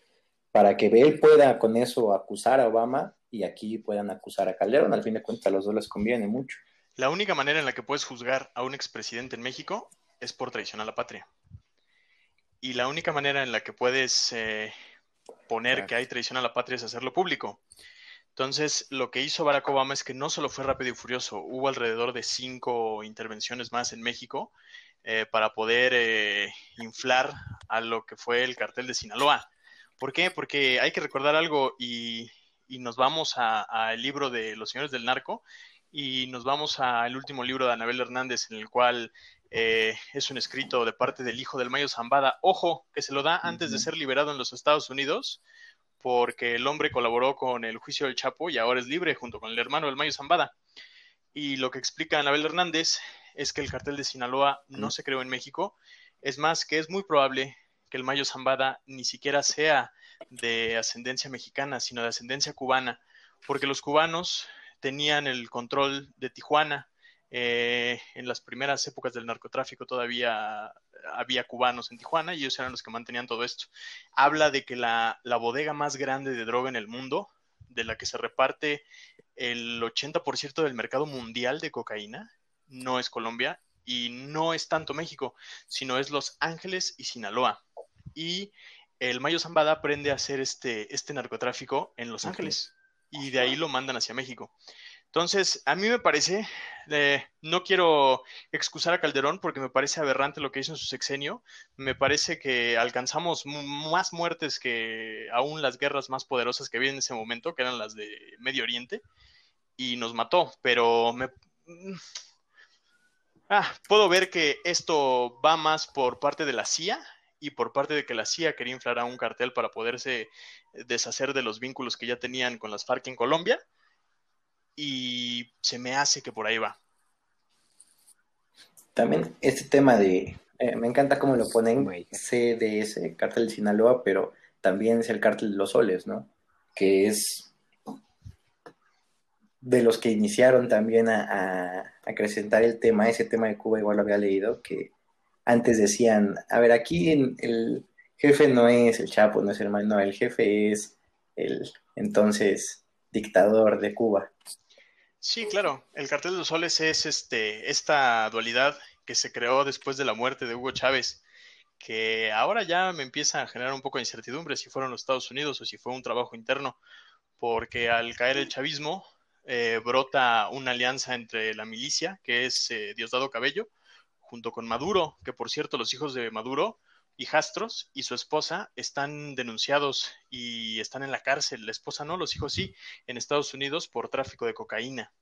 para que él pueda con eso acusar a Obama y aquí puedan acusar a Calderón. Al fin de cuentas, a los dos les conviene mucho. La única manera en la que puedes juzgar a un expresidente en México es por traición a la patria. Y la única manera en la que puedes eh, poner Claro. que hay traición a la patria es hacerlo público. Entonces, lo que hizo Barack Obama es que no solo fue rápido y furioso, hubo alrededor de cinco intervenciones más en México eh, para poder eh, inflar a lo que fue el cartel de Sinaloa. ¿Por qué? Porque hay que recordar algo y, y nos vamos al libro de Los Señores del Narco y nos vamos al último libro de Anabel Hernández en el cual eh, es un escrito de parte del hijo del Mayo Zambada. Ojo, que se lo da antes de ser liberado en los Estados Unidos porque el hombre colaboró con el juicio del Chapo y ahora es libre junto con el hermano del Mayo Zambada. Y lo que explica Anabel Hernández es que el cartel de Sinaloa no se creó en México. Es más, que es muy probable que el Mayo Zambada ni siquiera sea de ascendencia mexicana, sino de ascendencia cubana, porque los cubanos tenían el control de Tijuana. Eh, en las primeras épocas del narcotráfico todavía había cubanos en Tijuana y ellos eran los que mantenían todo esto. Habla de que la, la bodega más grande de droga en el mundo, de la que se reparte el 80% del mercado mundial de cocaína, no es Colombia y no es tanto México, sino es Los Ángeles y Sinaloa. Y el Mayo Zambada aprende a hacer este, este narcotráfico en Los. Ángeles y de ahí lo mandan hacia México. Entonces, a mí me parece, eh, no quiero excusar a Calderón porque me parece aberrante lo que hizo en su sexenio. Me parece que alcanzamos más muertes que aún las guerras más poderosas que había en ese momento, que eran las de Medio Oriente, y nos mató. Pero me, mm, ah, puedo ver que esto va más por parte de la CIA y por parte de que la CIA quería inflar a un cartel para poderse deshacer de los vínculos que ya tenían con las FARC en Colombia. Y se me hace que por ahí va. También este tema de, eh, me encanta cómo lo ponen. CDS, Cártel de Sinaloa, pero también es el Cártel de los Soles, ¿no? Que es de los que iniciaron también a, a acrecentar el tema, ese tema de Cuba igual lo había leído, que antes decían, a ver, aquí en- el jefe no es el Chapo, no es el no, el jefe es el entonces dictador de Cuba. Sí, claro. El cartel de los soles es este, esta dualidad que se creó después de la muerte de Hugo Chávez, que ahora ya me empieza a generar un poco de incertidumbre si fueron los Estados Unidos o si fue un trabajo interno, porque al caer el chavismo eh, brota una alianza entre la milicia, que es eh, Diosdado Cabello, junto con Maduro, que por cierto los hijos de Maduro, hijastros y su esposa están denunciados y están en la cárcel. La esposa no, los hijos sí, en Estados Unidos por tráfico de cocaína.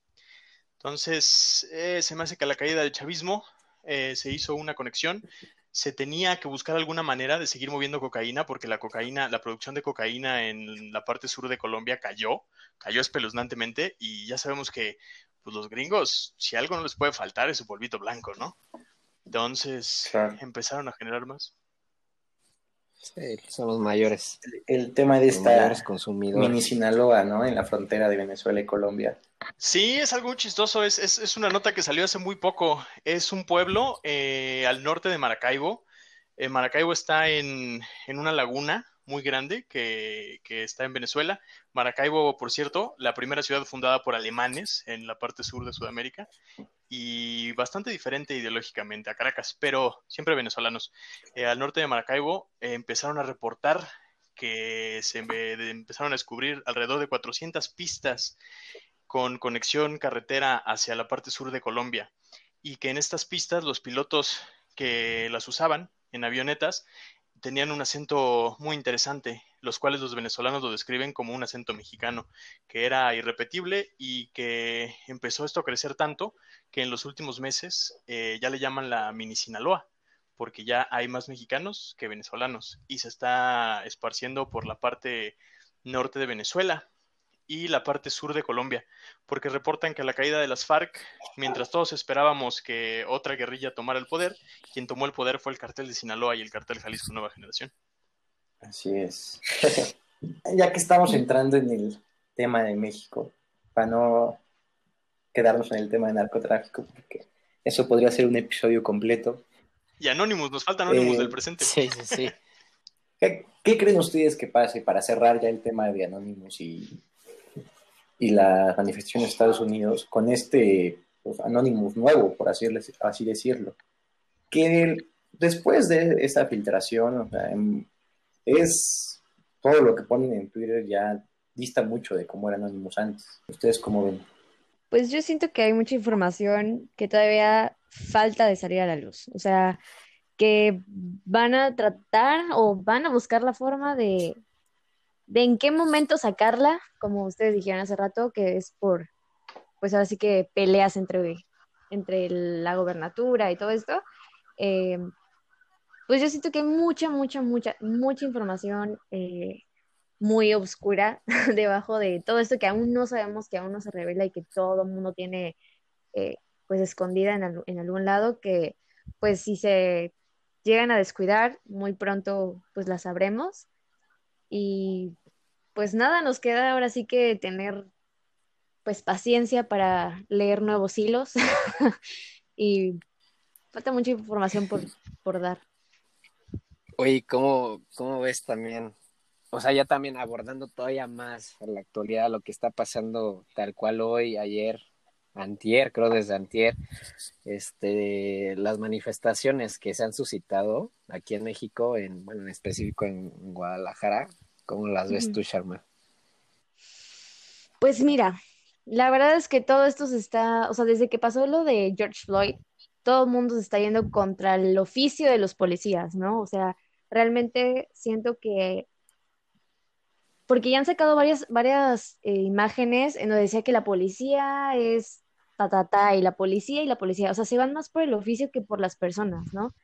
Entonces, eh, se me hace que a la caída del chavismo eh, se hizo una conexión. Se tenía que buscar alguna manera de seguir moviendo cocaína porque la cocaína, la producción de cocaína en la parte sur de Colombia cayó, cayó espeluznantemente y ya sabemos que pues, los gringos, si algo no les puede faltar es su polvito blanco, ¿no? Entonces Claro. empezaron a generar más. Sí, son los mayores, El tema de esta mini Sinaloa, ¿no? En la frontera de Venezuela y Colombia. Sí, es algo muy chistoso. Es, es, es una nota que salió hace muy poco. Es un pueblo eh, al norte de Maracaibo. Eh, Maracaibo está en, en una laguna muy grande que, que está en Venezuela. Maracaibo, por cierto, la primera ciudad fundada por alemanes en la parte sur de Sudamérica y bastante diferente ideológicamente a Caracas, pero siempre venezolanos. Eh, al norte de Maracaibo eh, empezaron a reportar que se empezaron a descubrir alrededor de 400 pistas con conexión carretera hacia la parte sur de Colombia y que en estas pistas los pilotos que las usaban en avionetas tenían un acento muy interesante, los cuales los venezolanos lo describen como un acento mexicano, que era irrepetible y que empezó esto a crecer tanto que en los últimos meses eh, ya le llaman la mini Sinaloa, porque ya hay más mexicanos que venezolanos y se está esparciendo por la parte norte de Venezuela y la parte sur de Colombia, porque reportan que a la caída de las FARC, mientras todos esperábamos que otra guerrilla tomara el poder, quien tomó el poder fue el cartel de Sinaloa y el cartel Jalisco Nueva Generación. Así es. *laughs* ya que estamos entrando en el tema de México, para no quedarnos en el tema de narcotráfico, porque eso podría ser un episodio completo. Y Anonymous, nos falta Anonymous Eh, del presente. Sí, sí, sí. ¿Qué, qué creen ustedes que pase para cerrar ya el tema de Anonymous y, y las manifestaciones de Estados Unidos con este pues, Anonymous nuevo, por así, así decirlo? Que el- después de esta filtración, o sea, em, es todo lo que ponen en Twitter ya dista mucho de cómo era Anonymous antes. ¿Ustedes cómo ven? Pues yo siento que hay mucha información que todavía falta de salir a la luz. O sea, que van a tratar o van a buscar la forma de, de en qué momento sacarla, como ustedes dijeron hace rato, que es por, pues ahora sí que peleas entre, entre la gobernatura y todo esto. Eh, pues yo siento que hay mucha, mucha, mucha, mucha información eh, muy oscura *laughs* debajo de todo esto que aún no sabemos, que aún no se revela y que todo el mundo tiene eh, pues escondida en, en algún lado, que pues si se llegan a descuidar, muy pronto pues la sabremos. Y pues nada, nos queda ahora sí que tener pues paciencia para leer nuevos hilos *laughs* y falta mucha información por, por dar. Oye, ¿cómo, cómo ves también? O sea, ya también abordando todavía más en la actualidad lo que está pasando tal cual hoy, ayer, antier, creo desde antier, este, las manifestaciones que se han suscitado aquí en México, en, bueno, en específico en Guadalajara, ¿cómo las ves tú, Sharma? Pues mira, la verdad es que todo esto se está, o sea, desde que pasó lo de George Floyd, todo el mundo se está yendo contra el oficio de los policías, ¿no? O sea, realmente siento que, porque ya han sacado varias, varias eh, imágenes en donde decía que la policía es ta, ta, ta, y la policía y la policía, o sea, se van más por el oficio que por las personas, ¿no?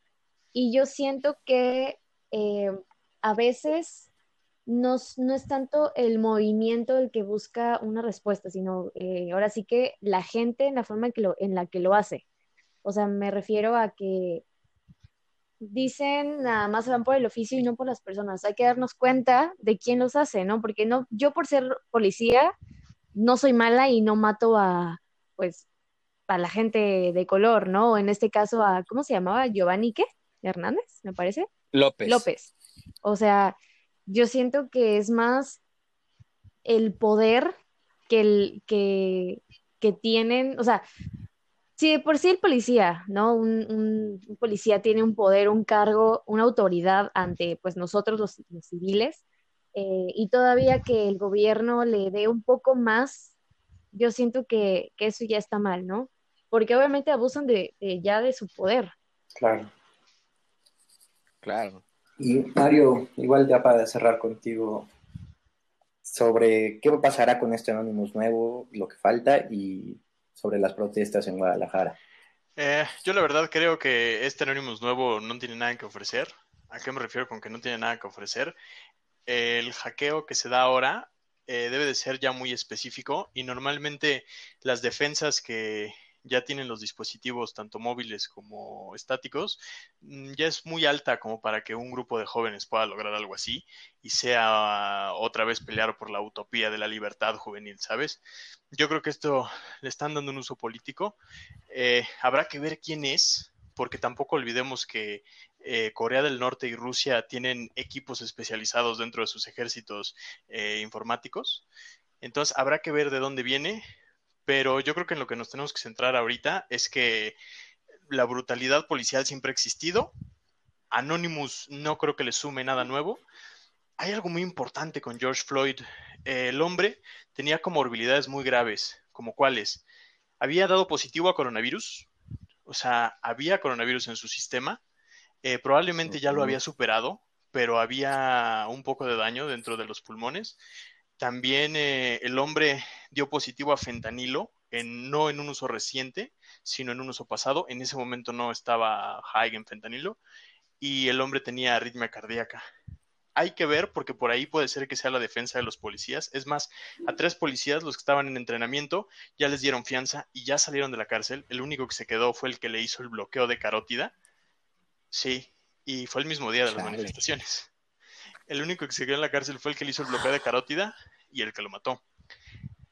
Y yo siento que eh, a veces no, no es tanto el movimiento el que busca una respuesta, sino eh, ahora sí que la gente en la forma en que lo, en la que lo hace. O sea, me refiero a que dicen nada más se van por el oficio y no por las personas. Hay que darnos cuenta de quién los hace, ¿no? Porque no, yo por ser policía no soy mala y no mato a, pues, a la gente de color, ¿no? En este caso a, ¿cómo se llamaba? Giovanni, ¿qué? Hernández, me parece. López. López. O sea, yo siento que es más el poder que, el, que, que tienen, o sea, si de por sí el policía, ¿no? Un, un- un policía tiene un poder, un cargo, una autoridad ante, pues, nosotros los, los civiles, eh, y todavía que el gobierno le dé un poco más, yo siento que, que eso ya está mal, ¿no? Porque obviamente abusan de, de ya de su poder. Claro. Claro. Y Mario, igual ya para cerrar contigo, sobre qué pasará con este Anonymous nuevo, lo que falta y sobre las protestas en Guadalajara. Eh, yo la verdad creo que este Anonymous nuevo no tiene nada que ofrecer. ¿A qué me refiero con que no tiene nada que ofrecer? El hackeo que se da ahora eh, debe de ser ya muy específico y normalmente las defensas que ya tienen los dispositivos, tanto móviles como estáticos, mm, ya es muy alta como para que un grupo de jóvenes pueda lograr algo así y sea otra vez pelear por la utopía de la libertad juvenil, ¿sabes? Yo creo que esto le están dando un uso político. Eh, habrá que ver quién es, porque tampoco olvidemos que eh, Corea del Norte y Rusia tienen equipos especializados dentro de sus ejércitos eh, informáticos. Entonces habrá que ver de dónde viene, pero yo creo que en lo que nos tenemos que centrar ahorita es que la brutalidad policial siempre ha existido. Anonymous no creo que le sume nada nuevo. Hay algo muy importante con George Floyd. Eh, el hombre tenía comorbilidades muy graves, como cuáles. Había dado positivo a coronavirus, o sea, había coronavirus en su sistema. Eh, probablemente ya lo había superado, pero había un poco de daño dentro de los pulmones también eh, el hombre dio positivo a fentanilo, en, no en un uso reciente, sino en un uso pasado. En ese momento no estaba high en fentanilo y el hombre tenía arritmia cardíaca. Hay que ver porque por ahí puede ser que sea la defensa de los policías. Es más, a tres policías, los que estaban en entrenamiento, ya les dieron fianza y ya salieron de la cárcel. El único que se quedó fue el que le hizo el bloqueo de carótida. Sí, y fue el mismo día de las manifestaciones. El único que se quedó en la cárcel fue el que le hizo el bloqueo de carótida y el que lo mató.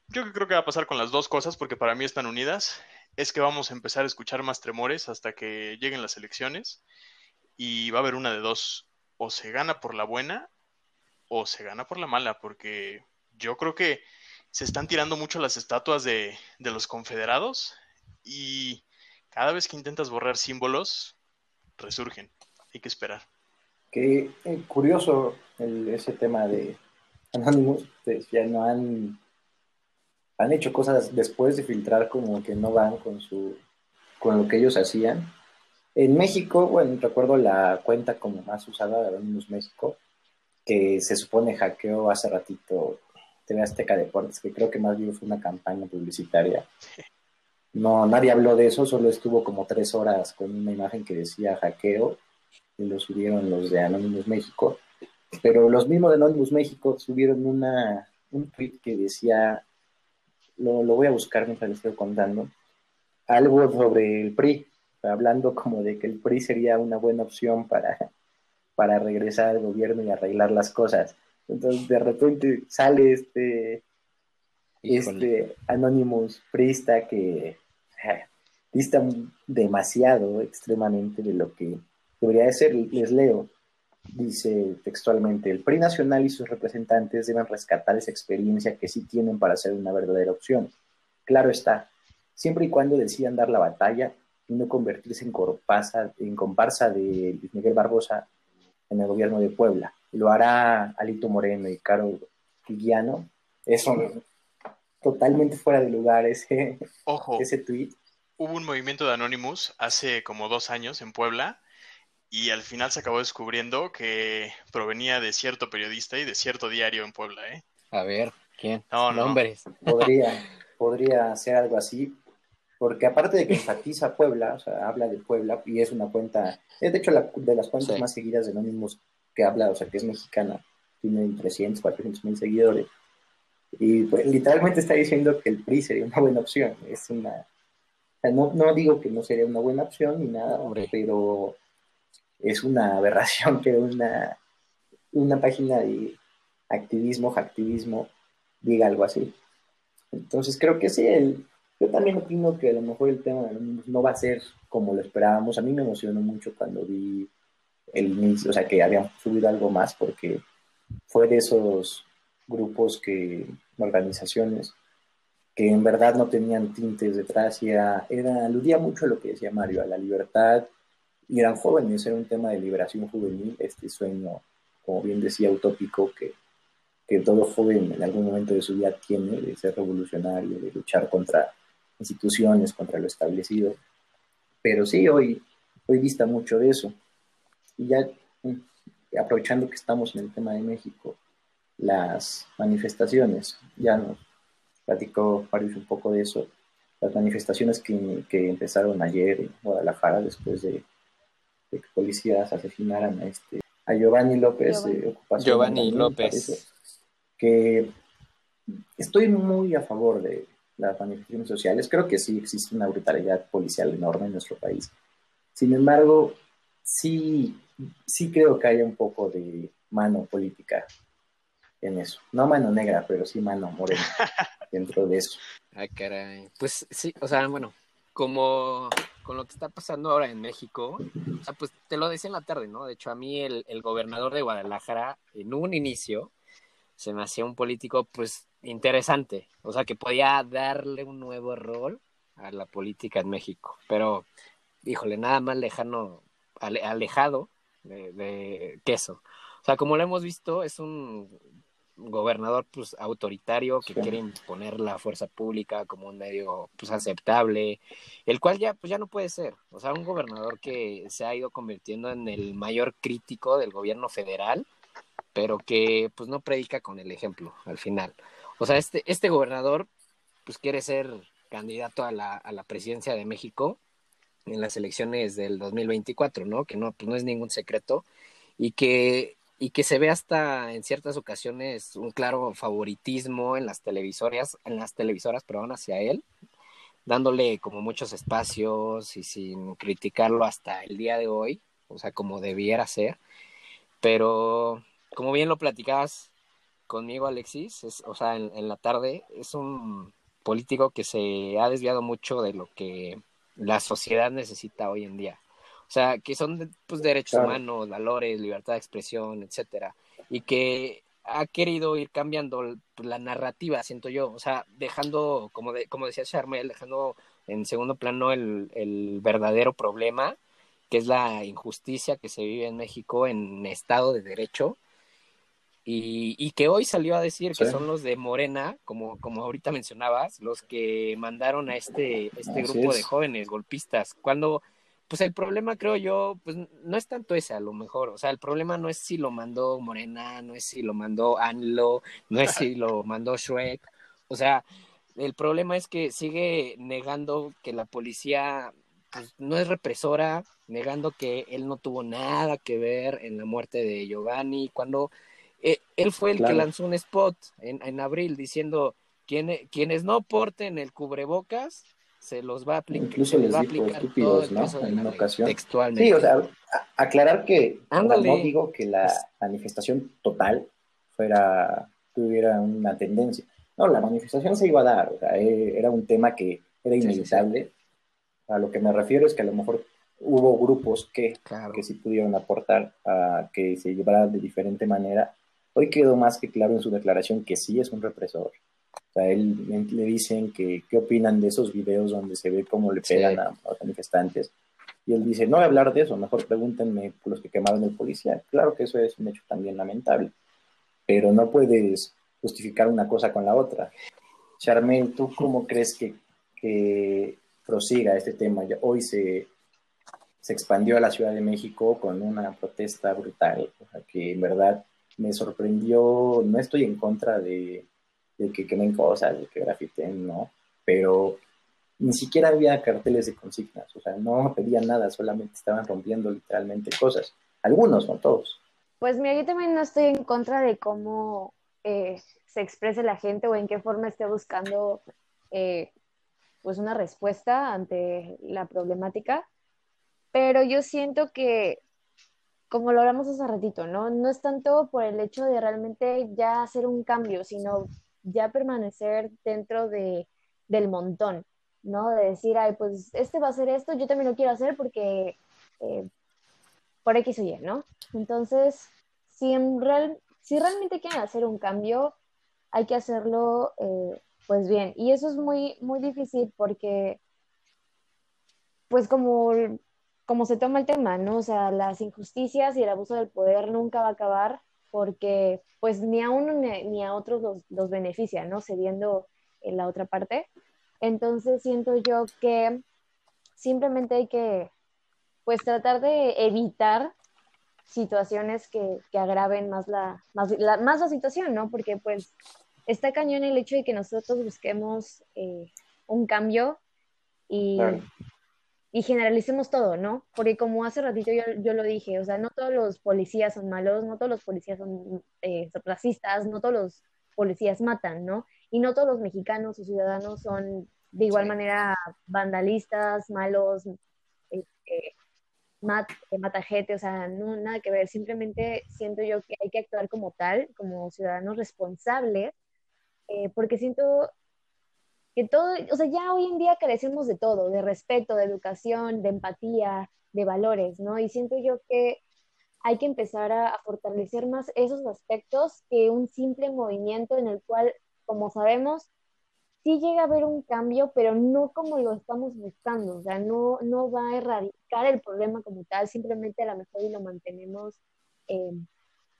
Yo creo que va a pasar con las dos cosas porque para mí están unidas. Es que vamos a empezar a escuchar más tremores hasta que lleguen las elecciones y va a haber una de dos o se gana por la buena o se gana por la mala, porque yo creo que se están tirando mucho las estatuas de, los confederados y cada vez que intentas borrar símbolos, resurgen. Hay que esperar. Qué eh, curioso ese tema de Anonymous, ya no han, han hecho cosas después de filtrar como que no van con su con lo que ellos hacían en México, bueno, recuerdo la cuenta como más usada de Anonymous México, que se supone hackeó hace ratito TV Azteca Deportes, que creo que más bien fue una campaña publicitaria. *laughs* No, nadie habló de eso, solo estuvo como tres horas con una imagen que decía hackeo y lo subieron los de Anonymous México. Pero los mismos de Anonymous México subieron una, un tweet que decía, lo, lo voy a buscar mientras les estoy contando, algo sobre el PRI, hablando como de que el PRI sería una buena opción para, para regresar al gobierno y arreglar las cosas. Entonces de repente sale este, este Anonymous Prista que dista demasiado extremadamente de lo que debería de ser. Les leo, dice textualmente, el PRI nacional y sus representantes deben rescatar esa experiencia que sí tienen para ser una verdadera opción. Claro está, siempre y cuando decidan dar la batalla y no convertirse en, en comparsa de Miguel Barbosa en el gobierno de Puebla. Lo hará Alito Moreno y Caro Guillano. Eso totalmente fuera de lugar ese, Ojo, ese tweet. Hubo un movimiento de Anonymous hace como dos años en Puebla y al final se acabó descubriendo que provenía de cierto periodista y de cierto diario en Puebla, ¿eh? A ver, ¿quién? No, Nombres. Podría, *laughs* podría ser algo así, porque aparte de que enfatiza Puebla, o sea, habla de Puebla y es una cuenta, es de hecho la, de las cuentas más seguidas de Anonymous que habla, o sea, que es mexicana, tiene 300, 400 mil seguidores. Y pues literalmente está diciendo que el PRI sería una buena opción. Es una. No, no digo que no sería una buena opción ni nada, pero es una aberración que una, una página de activismo, activismo, diga algo así. Entonces creo que sí, el, yo también opino que a lo mejor el tema no va a ser como lo esperábamos. A mí me emocionó mucho cuando vi el inicio, o sea, que habían subido algo más, porque fue de esos grupos que, organizaciones, que en verdad no tenían tintes detrás y era, era, aludía mucho a lo que decía Mario, a la libertad, y eran jóvenes, era un tema de liberación juvenil, este sueño, como bien decía, utópico que, que todo joven en algún momento de su vida tiene, de ser revolucionario, de luchar contra instituciones, contra lo establecido. Pero sí, hoy, hoy vista mucho de eso. Y ya mm, aprovechando que estamos en el tema de México, las manifestaciones, ya nos platicó Marius un poco de eso, las manifestaciones que, que empezaron ayer en Guadalajara después de, que policías asesinaran a, este, a Giovanni López, Giovanni, Giovanni López. Que estoy muy a favor de, las manifestaciones sociales. Creo que sí existe una brutalidad policial enorme en nuestro país. Sin embargo, sí, sí creo que haya un poco de mano política en eso. No mano negra, pero sí mano morena *laughs* dentro de eso. Ay, caray. Pues sí, o sea, bueno, como con lo que está pasando ahora en México, o sea, pues te lo decía en la tarde, ¿no? De hecho, a mí el, el gobernador de Guadalajara, en un inicio, se me hacía un político, pues, interesante, o sea, que podía darle un nuevo rol a la política en México, pero, híjole, nada más lejano, alejado de, de queso. O sea, como lo hemos visto, es un gobernador pues autoritario que quiere imponer la fuerza pública como un medio pues aceptable, el cual ya pues ya no puede ser, o sea, un gobernador que se ha ido convirtiendo en el mayor crítico del gobierno federal pero que pues no predica con el ejemplo al final. O sea, este, este gobernador pues quiere ser candidato a la, a la presidencia de México en las elecciones del 2024, ¿no? Que no, pues no es ningún secreto y que, y que se ve hasta en ciertas ocasiones un claro favoritismo en las televisoras, en las televisoras, perdón, hacia él, dándole como muchos espacios y sin criticarlo hasta el día de hoy, o sea, como debiera ser. Pero como bien lo platicabas conmigo, Alexis, es, o sea, en, la tarde, es un político que se ha desviado mucho de lo que la sociedad necesita hoy en día. O sea, que son pues, derechos humanos, valores, libertad de expresión, etcétera. Y que ha querido ir cambiando la narrativa, siento yo, o sea, dejando, como, de, como decía Charmel, dejando en segundo plano el, el, verdadero problema, que es la injusticia que se vive en México en Estado de Derecho, y, y que hoy salió a decir que son los de Morena, como, como ahorita mencionabas, los que mandaron a este, este grupo de jóvenes golpistas, cuando pues el problema creo yo, pues no es tanto ese a lo mejor, o sea, el problema no es si lo mandó Morena, no es si lo mandó Anlo, no es si lo mandó Shrek, o sea, el problema es que sigue negando que la policía pues, no es represora, negando que él no tuvo nada que ver en la muerte de Giovanni, cuando eh, él fue el que lanzó un spot en, en abril diciendo quienes no porten el cubrebocas se los va a aplicar. Incluso les dijo estúpidos, ¿no? En una ocasión. Textualmente. Sí, o sea, aclarar que no digo que la manifestación total fuera, tuviera una tendencia. No, la manifestación se iba a dar, o sea, e, era un tema que era inevitable. A lo que me refiero es que a lo mejor hubo grupos que, que sí pudieron aportar a que se llevara de diferente manera. Hoy quedó más que claro en su declaración que sí es un represor, o sea, él, le dicen que qué opinan de esos videos donde se ve cómo le pegan a, los manifestantes. Y él dice, no voy a hablar de eso, mejor pregúntenme por los que quemaron el policía. Claro que eso es un hecho también lamentable, pero no puedes justificar una cosa con la otra. Charmel, ¿tú cómo crees que, que prosiga este tema? Hoy se, se expandió a la Ciudad de México con una protesta brutal, que en verdad me sorprendió, no estoy en contra de, de que quemen cosas, de que grafiten, ¿no? Pero ni siquiera había carteles de consignas, o sea, no pedían nada, solamente estaban rompiendo literalmente cosas. Algunos, no todos. Pues mira, yo también no estoy en contra de cómo eh, se exprese la gente o en qué forma esté buscando eh, pues una respuesta ante la problemática, pero yo siento que, como lo hablamos hace ratito, ¿no? No es tanto por el hecho de realmente ya hacer un cambio, sino ya permanecer dentro de, del montón, ¿no? De decir, ay, pues este va a hacer esto, yo también lo quiero hacer porque eh, por X o Y, ¿no? Entonces, si, en real, si realmente quieren hacer un cambio, hay que hacerlo, eh, pues bien. Y eso es muy, muy difícil porque, pues como, como se toma el tema, ¿no? O sea, las injusticias y el abuso del poder nunca va a acabar porque pues ni a uno ni, a otros los, los beneficia, ¿no? Cediendo en la otra parte. Entonces siento yo que simplemente hay que pues tratar de evitar situaciones que, que agraven más la, más la, más, la, situación, ¿no? Porque pues está cañón el hecho de que nosotros busquemos eh, un cambio y, y generalicemos todo, ¿no? Porque como hace ratito yo, yo, lo dije, o sea, no todos los policías son malos, no todos los policías son eh, racistas, no todos los policías matan, ¿no? Y no todos los mexicanos o ciudadanos son de igual manera vandalistas, malos, este, mat, mata gente, o sea, no, nada que ver, simplemente siento yo que hay que actuar como tal, como ciudadanos responsables, eh, porque siento que todo, o sea, ya hoy en día carecemos de todo, de respeto, de educación, de empatía, de valores, ¿no? Y siento yo que hay que empezar a, fortalecer más esos aspectos que un simple movimiento en el cual, como sabemos, sí llega a haber un cambio, pero no como lo estamos buscando, o sea, no, no va a erradicar el problema como tal, simplemente a lo mejor y lo mantenemos, eh,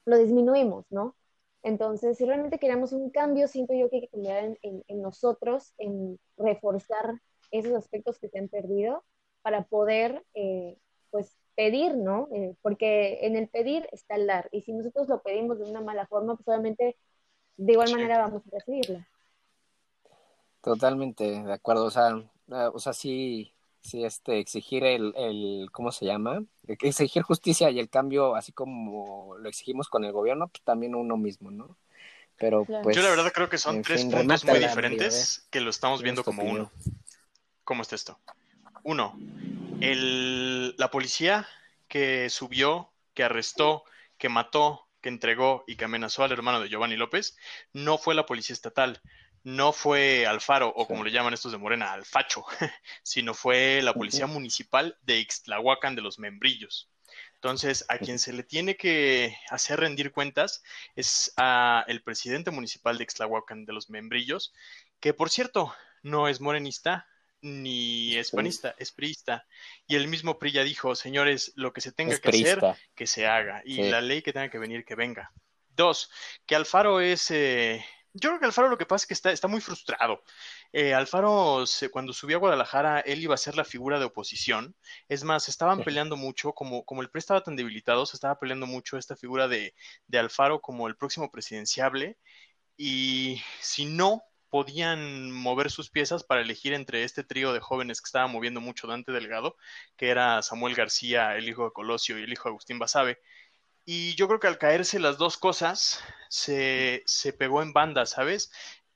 lo disminuimos, ¿no? Entonces, si realmente queremos un cambio, siento yo que hay que cambiar en, nosotros, en reforzar esos aspectos que se han perdido para poder, eh, pues, pedir, ¿no? Eh, porque en el pedir está el dar, y si nosotros lo pedimos de una mala forma, pues obviamente de igual manera vamos a recibirla. Totalmente de acuerdo, o sea, ah, o sea, sí, sí, este, exigir el, el, ¿cómo se llama? Exigir justicia y el cambio, así como lo exigimos con el gobierno, pues también uno mismo, ¿no? Pero pues... Yo la verdad creo que son tres puntos muy diferentes que lo estamos viendo como uno. ¿Cómo está esto? Uno, el, la policía que subió, que arrestó, que mató, que entregó y que amenazó al hermano de Giovanni López, no fue la policía estatal, no fue Alfaro, o como le llaman estos de Morena, Alfacho, *laughs* sino fue la policía municipal de Ixtlahuacan de los Membrillos. Entonces, a quien se le tiene que hacer rendir cuentas es a el presidente municipal de Ixtlahuacan de los Membrillos, que por cierto, no es morenista, ni es panista, es priista. Y el mismo PRI ya dijo, señores, lo que se tenga que hacer, que se haga. Y la ley que tenga que venir, que venga. Dos, que Alfaro es... Eh, yo creo que Alfaro lo que pasa es que está, está muy frustrado. Eh, Alfaro, cuando subió a Guadalajara, él iba a ser la figura de oposición. Es más, estaban peleando mucho, como, como el PRI estaba tan debilitado, se estaba peleando mucho esta figura de, de Alfaro como el próximo presidenciable. Y si no, podían mover sus piezas para elegir entre este trío de jóvenes que estaba moviendo mucho Dante Delgado, que era Samuel García, el hijo de Colosio, y el hijo de Agustín Basabe. Y yo creo que al caerse las dos cosas, se, se pegó en banda, ¿sabes?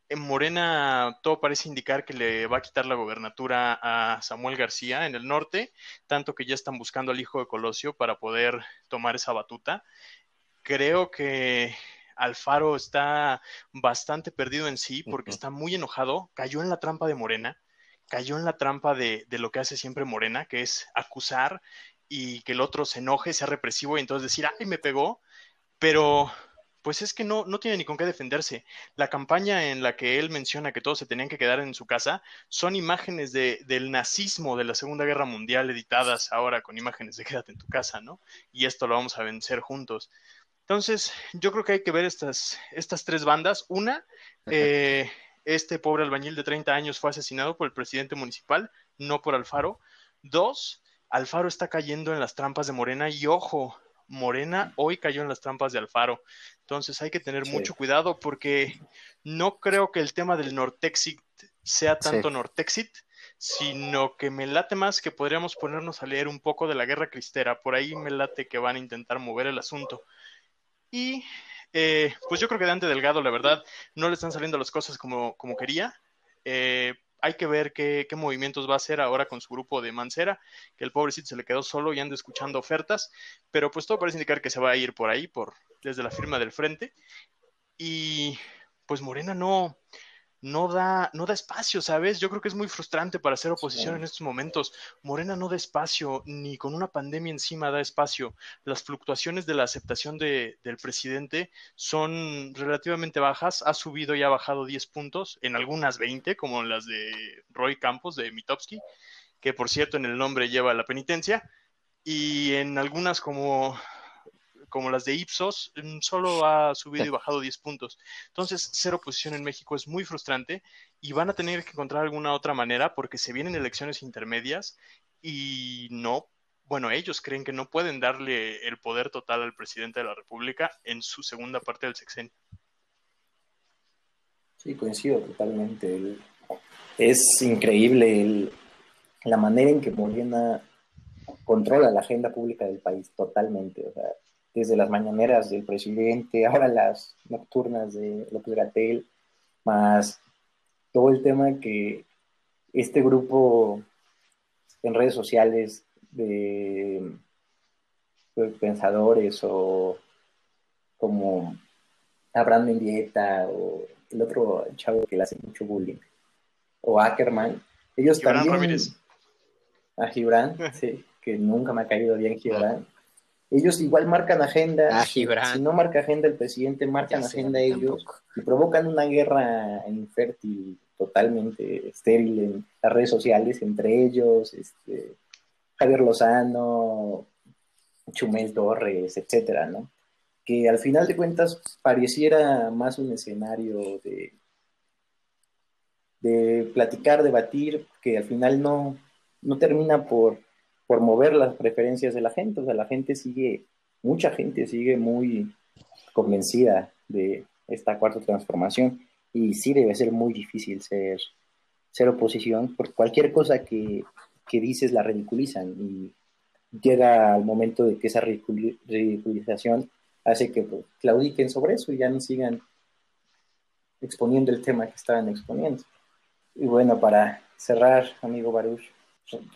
En Morena todo parece indicar que le va a quitar la gobernatura a Samuel García en el norte, tanto que ya están buscando al hijo de Colosio para poder tomar esa batuta. Creo que Alfaro está bastante perdido en sí porque está muy enojado, cayó en la trampa de Morena, cayó en la trampa de, de, lo que hace siempre Morena, que es acusar y que el otro se enoje, sea represivo y entonces decir, ay, me pegó, pero pues es que no, no tiene ni con qué defenderse. La campaña en la que él menciona que todos se tenían que quedar en su casa son imágenes de, del nazismo de la Segunda Guerra Mundial editadas ahora con imágenes de quédate en tu casa, ¿no? Y esto lo vamos a vencer juntos. Entonces, yo creo que hay que ver estas, estas tres bandas. Una, eh, este pobre albañil de 30 años fue asesinado por el presidente municipal, no por Alfaro. Dos, Alfaro está cayendo en las trampas de Morena y ojo, Morena hoy cayó en las trampas de Alfaro. Entonces hay que tener mucho cuidado porque no creo que el tema del Nortexit sea tanto Nortexit, sino que me late más que podríamos ponernos a leer un poco de la guerra cristera. Por ahí me late que van a intentar mover el asunto. Y eh, pues yo creo que Dante Delgado, la verdad, no le están saliendo las cosas como, como quería. Eh, hay que ver qué, movimientos va a hacer ahora con su grupo de Mancera, que el pobrecito se le quedó solo y anda escuchando ofertas, pero pues todo parece indicar que se va a ir por ahí, por desde la firma del frente. Y pues Morena no, no da, no da espacio, ¿sabes? Yo creo que es muy frustrante para hacer oposición en estos momentos. Morena no da espacio, ni con una pandemia encima da espacio. Las fluctuaciones de la aceptación de, del presidente son relativamente bajas. Ha subido y ha bajado 10 puntos, en algunas 20, como las de Roy Campos, de Mitowski, que por cierto en el nombre lleva la penitencia, y en algunas como como las de Ipsos, mm, solo ha subido y bajado 10 puntos. Entonces, cero oposición en México es muy frustrante y van a tener que encontrar alguna otra manera porque se vienen elecciones intermedias y no, bueno, ellos creen que no pueden darle el poder total al presidente de la República en su segunda parte del sexenio. Sí, coincido totalmente. Es increíble la manera en que Morena controla la agenda pública del país totalmente. O sea, desde las mañaneras del presidente, *laughs* ahora las nocturnas de López Gatel, más todo el tema que este grupo en redes sociales de, pensadores o como Abraham Mendieta o el otro chavo que le hace mucho bullying o Ackerman, ellos también... Ramírez. A Gibran, *laughs* sí, que nunca me ha caído bien Gibran ellos igual marcan agenda. Ah, si no marca agenda el presidente, marcan agenda ellos y provocan una guerra infértil, totalmente estéril en las redes sociales, entre ellos, este, Javier Lozano, Chumel Torres, etcétera, ¿no? Que al final de cuentas pareciera más un escenario de, de platicar, debatir, que al final no, no termina por por mover las preferencias de la gente. O sea, la gente sigue, mucha gente sigue muy convencida de esta cuarta transformación y sí debe ser muy difícil ser, ser oposición, porque cualquier cosa que, que dices la ridiculizan y llega al momento de que esa ridiculización hace que pues, claudiquen sobre eso y ya no sigan exponiendo el tema que estaban exponiendo. Y bueno, para cerrar, amigo Baruch,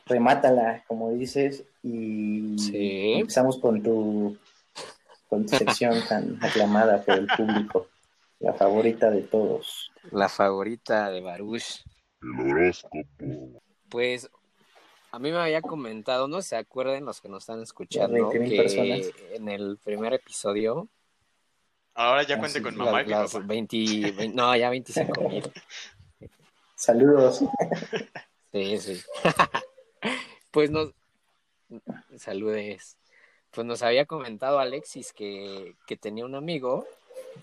remátala, como dices, y empezamos con tu, con tu sección *laughs* tan aclamada por el público, la favorita de todos. La favorita de Baruch. El horóscopo. Pues a mí me había comentado, no se acuerden los que nos están escuchando, que en el primer episodio. Ahora ya ah, cuente con mamá y las no, ya 25 mil. *laughs* Saludos. *laughs* Sí, sí. *laughs* pues nos. Saludes. Pues nos había comentado Alexis que, que tenía un amigo,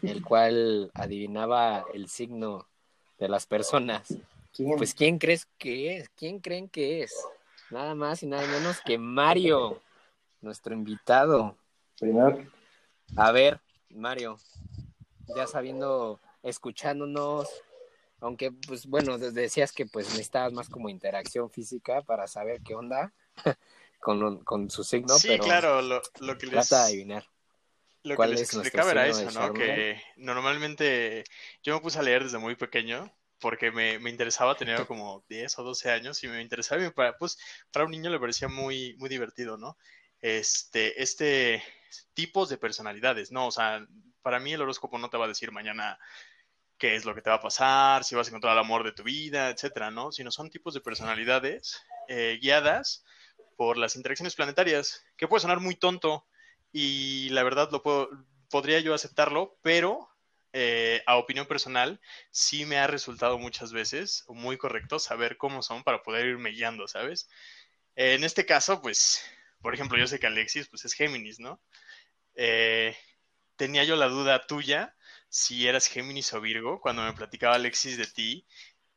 el cual adivinaba el signo de las personas. Pues ¿quién crees que es? ¿Quién creen que es? Nada más y nada menos que Mario, nuestro invitado. Primero. A ver, Mario, ya sabiendo, escuchándonos, aunque pues bueno, decías que pues necesitabas más como interacción física para saber qué onda *laughs* con, con su signo. Sí, claro, lo, que les... Trata de adivinar. Lo que les explicaba era eso, ¿no? Que normalmente yo me puse a leer desde muy pequeño porque me, me, interesaba, tenía *laughs* como 10 o 12 años y me interesaba y para, pues, para un niño le parecía muy, muy divertido, ¿no? Este, este tipos de personalidades, ¿no? O sea, para mí el horóscopo no te va a decir mañana qué es lo que te va a pasar, si vas a encontrar el amor de tu vida, etcétera, ¿no? Sino son tipos de personalidades eh, guiadas por las interacciones planetarias, que puede sonar muy tonto y la verdad lo puedo, podría yo aceptarlo, pero eh, a opinión personal, sí me ha resultado muchas veces muy correcto saber cómo son para poder irme guiando, ¿sabes? en este caso, pues, por ejemplo, yo sé que Alexis, pues es Géminis, ¿no? Eh, tenía yo la duda tuya si eras Géminis o Virgo cuando me platicaba Alexis de ti.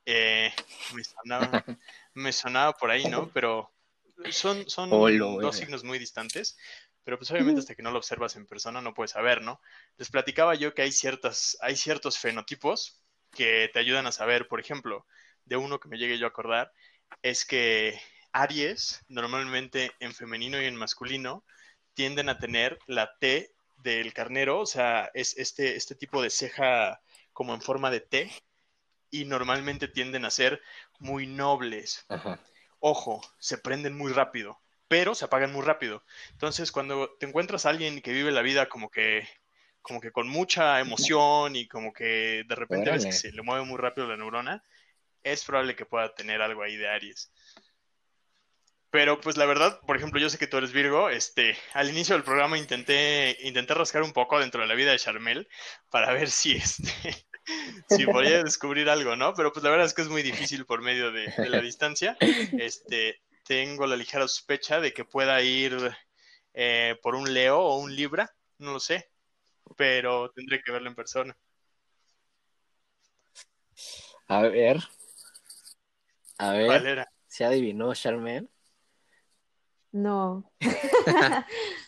Eh, me, sonaba, me sonaba por ahí, ¿no? Pero son, son dos signos muy distantes pero pues obviamente hasta que no lo observas en persona no puedes saber, ¿no? Les platicaba yo que hay, ciertas, hay ciertos fenotipos que te ayudan a saber, por ejemplo, de uno que me llegue yo a acordar, es que Aries, normalmente en femenino y en masculino, tienden a tener la T del carnero, o sea, es este, este tipo de ceja como en forma de T, y normalmente tienden a ser muy nobles. Ojo, se prenden muy rápido pero se apagan muy rápido. Entonces, cuando te encuentras a alguien que vive la vida como que, como que con mucha emoción y como que de repente ves que se le mueve muy rápido la neurona, es probable que pueda tener algo ahí de Aries. Pero pues la verdad, por ejemplo, yo sé que tú eres Virgo, este, al inicio del programa intenté, intenté rascar un poco dentro de la vida de Charmel para ver si este, *laughs* si podía *laughs* descubrir algo, ¿no? Pero pues la verdad es que es muy difícil por medio de, de la distancia. Este, tengo la ligera sospecha de que pueda ir eh, por un Leo o un Libra, no lo sé, pero tendré que verlo en persona. A ver. A ver. ¿Se adivinó, Charmaine? *laughs* *laughs* No.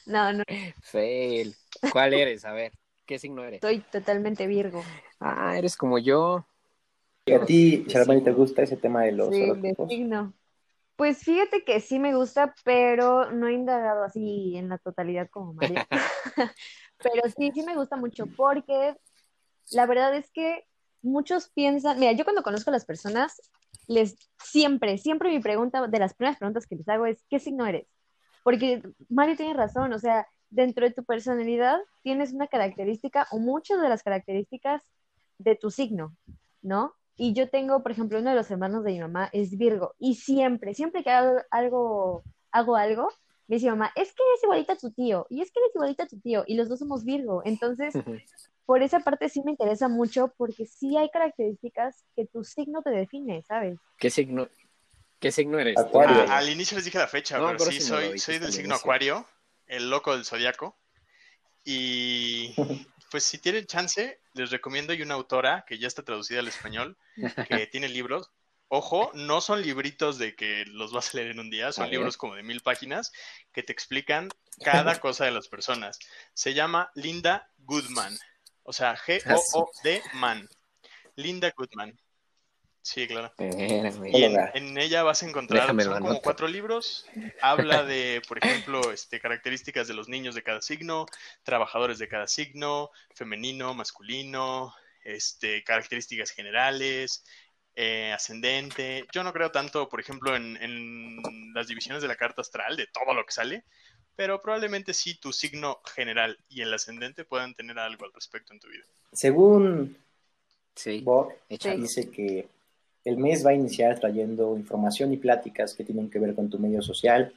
no, no. Fail. ¿Cuál eres? A ver, ¿qué signo eres? Soy totalmente Virgo. Ah, eres como yo. ¿Y a ti, Charmaine, te gusta ese tema de los sí, de signo. Pues fíjate que sí me gusta, pero no he indagado así en la totalidad como María. *laughs* pero sí, sí me gusta mucho porque la verdad es que muchos piensan, mira, yo cuando conozco a las personas, les siempre, siempre mi pregunta, de las primeras preguntas que les hago es, ¿qué signo eres? Porque Mario tiene razón, o sea, dentro de tu personalidad tienes una característica o muchas de las características de tu signo, ¿no? Y yo tengo, por ejemplo, uno de los hermanos de mi mamá es Virgo. Y siempre, siempre que hago algo, hago algo, me dice mamá, es que eres igualita a tu tío. Y es que eres igualita a tu tío. Y los dos somos Virgo. Entonces, *laughs* por esa parte sí me interesa mucho porque sí hay características que tu signo te define, ¿sabes? ¿Qué signo, qué signo eres? Acuario. Ah, al inicio les dije la fecha, pero sí, soy, soy del signo Acuario, el loco del zodiaco. Y *laughs* pues si tienen chance, les recomiendo hay una autora que ya está traducida al español, que *laughs* tiene libros Ojo, no son libritos de que los vas a leer en un día, son libros como de mil páginas que te explican cada *laughs* cosa de las personas. Se llama Linda Goodman, o sea, G-O-O-D Man. Linda Goodman. Sí, claro. Y en, ella vas a encontrar, Déjame lo son como cuatro libros. Habla *laughs* de, por ejemplo, este, características de los niños de cada signo, trabajadores de cada signo, femenino, masculino, este, características generales, eh, ascendente. Yo no creo tanto, por ejemplo, en, en las divisiones de la carta astral, de todo lo que sale, pero probablemente sí tu signo general y el ascendente puedan tener algo al respecto en tu vida. Según Sí, Bob, dice que el mes va a iniciar trayendo información y pláticas que tienen que ver con tu medio social,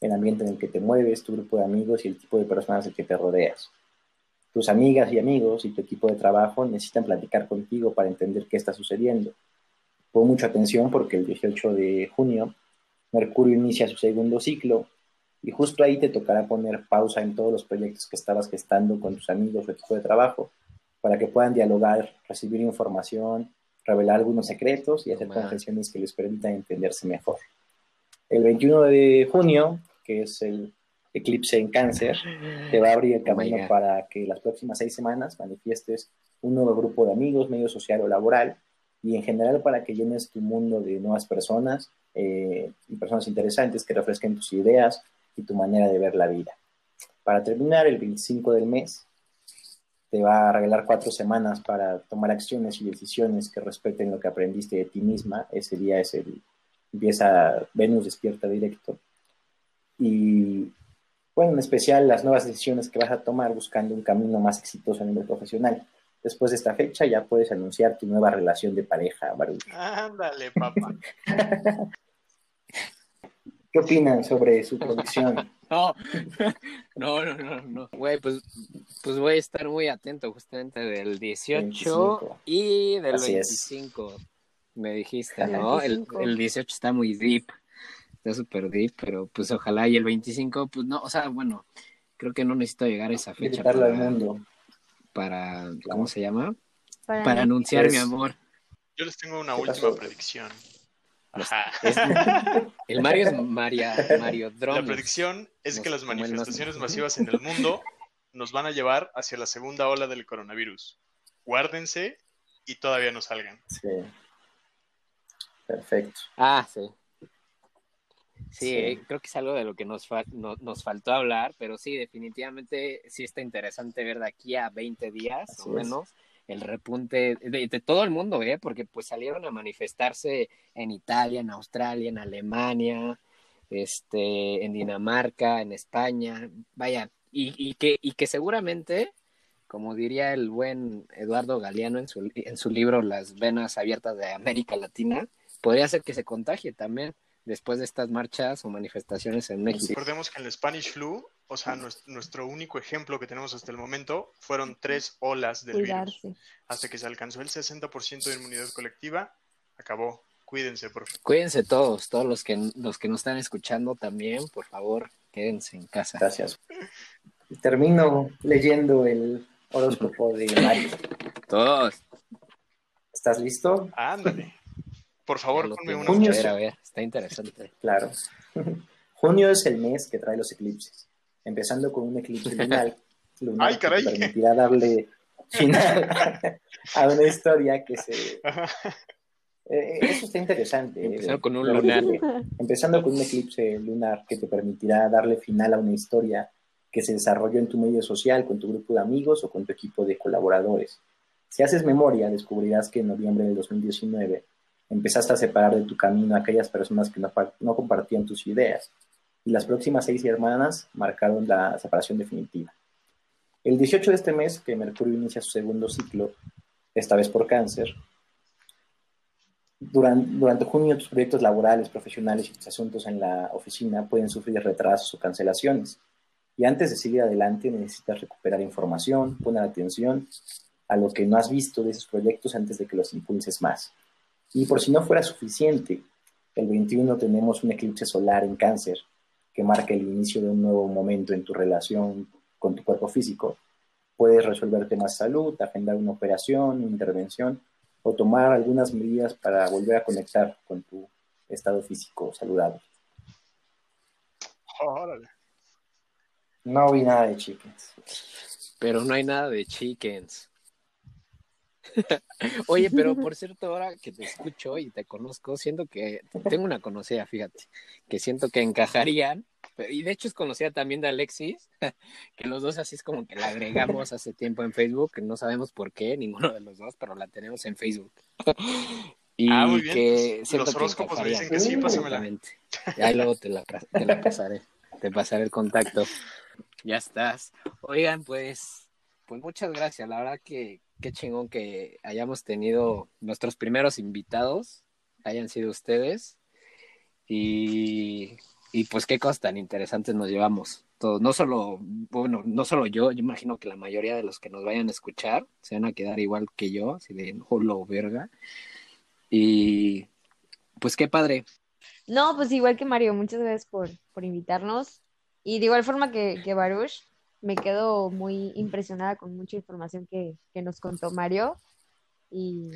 el ambiente en el que te mueves, tu grupo de amigos y el tipo de personas del que te rodeas. Tus amigas y amigos y tu equipo de trabajo necesitan platicar contigo para entender qué está sucediendo. Pon mucha atención porque el 18 de junio Mercurio inicia su segundo ciclo y justo ahí te tocará poner pausa en todos los proyectos que estabas gestando con tus amigos o equipo de trabajo para que puedan dialogar, recibir información, revelar algunos secretos y hacer más. confesiones que les permitan entenderse mejor. El 21 de junio, que es el eclipse en cáncer, te va a abrir el Oh camino God. para que las próximas seis semanas manifiestes un nuevo grupo de amigos, medio social o laboral, y en general para que llenes tu mundo de nuevas personas eh, y personas interesantes que refresquen tus ideas y tu manera de ver la vida. Para terminar, el 25 del mes te va a regalar cuatro semanas para tomar acciones y decisiones que respeten lo que aprendiste de ti misma. Ese día es el, empieza Venus despierta directo. Y bueno, en especial las nuevas decisiones que vas a tomar buscando un camino más exitoso a nivel profesional. Después de esta fecha ya puedes anunciar tu nueva relación de pareja, Baruch. Ándale, papá. *laughs* ¿Qué opinan sobre su producción? *laughs* No, *laughs* no, no, no, no. Güey, pues, pues voy a estar muy atento justamente del 18 25. y del Así es. 25. Me dijiste, El ¿no? El, 25. el 18 está muy deep. Está súper deep, pero pues ojalá. Y el 25, pues no, o sea, bueno, creo que no necesito llegar a esa fecha para, al mundo. para ¿cómo se llama? Para, Para anunciar Pues- mi amor. Yo les tengo una ¿Qué última pasó? predicción. *laughs* Es- el Mario es Maria, Mario La Drones. predicción es que las manifestaciones masivas *laughs* en el mundo nos van a llevar hacia la segunda ola del coronavirus. Guárdense y todavía no salgan. Sí. Perfecto. Ah, sí. Sí, Sí. eh, creo que es algo de lo que nos, no- nos faltó hablar, pero sí, definitivamente sí está interesante ver de aquí a 20 días Así o es. El repunte de, de todo el mundo, ¿eh? Porque pues salieron a manifestarse en Italia, en Australia, en Alemania, este, en Dinamarca, en España, vaya, y, y que, y que seguramente, como diría el buen Eduardo Galeano en su, en su libro Las venas abiertas de América Latina, podría ser que se contagie también después de estas marchas o manifestaciones en México. Recordemos que en el Spanish Flu, o sea, nues- nuestro único ejemplo que tenemos hasta el momento, fueron tres olas del virus. cuidarse. Hasta que se alcanzó el 60% de inmunidad colectiva, acabó. Cuídense, por favor. Cuídense todos, todos los que, los que nos están escuchando también, por favor, quédense en casa. Gracias. Y termino leyendo el horóscopo de Mario. Todos. ¿Estás listo? Ándale. Por favor, ponme una. Junio A ver, a ver, está interesante. Claro. *laughs* Junio es el mes que trae los eclipses, empezando con un *laughs* eclipse lunar, lunar Ay, caray. que te permitirá darle *laughs* final a una historia que se... Eh, eso está interesante. eh, Empezando con un lunar. Empezando con un eclipse lunar que te permitirá darle final a una historia que se desarrolló en tu medio social, con tu grupo de amigos o con tu equipo de colaboradores. Si haces memoria, descubrirás que en noviembre del 2019 empezaste a separar de tu camino a aquellas personas que no, no compartían tus ideas, y las próximas seis semanas marcaron la separación definitiva. El 18 de este mes, que Mercurio inicia su segundo ciclo, esta vez por cáncer, durante, durante junio tus proyectos laborales, profesionales y tus asuntos en la oficina pueden sufrir retrasos o cancelaciones. Y antes de seguir adelante necesitas recuperar información, poner atención a lo que no has visto de esos proyectos antes de que los impulses más. Y por si no fuera suficiente, el 21 tenemos un eclipse solar en cáncer que marca el inicio de un nuevo momento en tu relación con tu cuerpo físico. Puedes resolver temas de salud, agendar una operación, una intervención o tomar algunas medidas para volver a conectar con tu estado físico saludable. Órale. No vi nada de chickens. Pero no hay nada de chickens. *laughs* Oye, pero *laughs* por cierto, ahora que te escucho y te conozco, siento que tengo una conocida, fíjate, que siento que encajarían, y de hecho es conocida también de Alexis, *laughs* que los dos así es como que la agregamos hace tiempo en Facebook, no sabemos por qué, ninguno de los dos, pero la tenemos en Facebook. Y Ah, muy bien, que los que horóscopos me dicen que sí, pásamela. Exactamente. Ahí luego te la, te la pasaré, te pasaré el contacto. Ya estás. Oigan, pues, pues muchas gracias. La verdad que qué chingón que hayamos tenido nuestros primeros invitados, hayan sido ustedes. Y, y pues qué cosas tan interesantes nos llevamos. Todos, no solo, bueno, no solo yo, yo imagino que la mayoría de los que nos vayan a escuchar se van a quedar igual que yo, así de holo verga. Y pues qué padre. No, pues igual que Mario, muchas gracias por, por invitarnos. Y de igual forma que, que Baruch, me quedo muy impresionada con mucha información que, que nos contó Mario. Y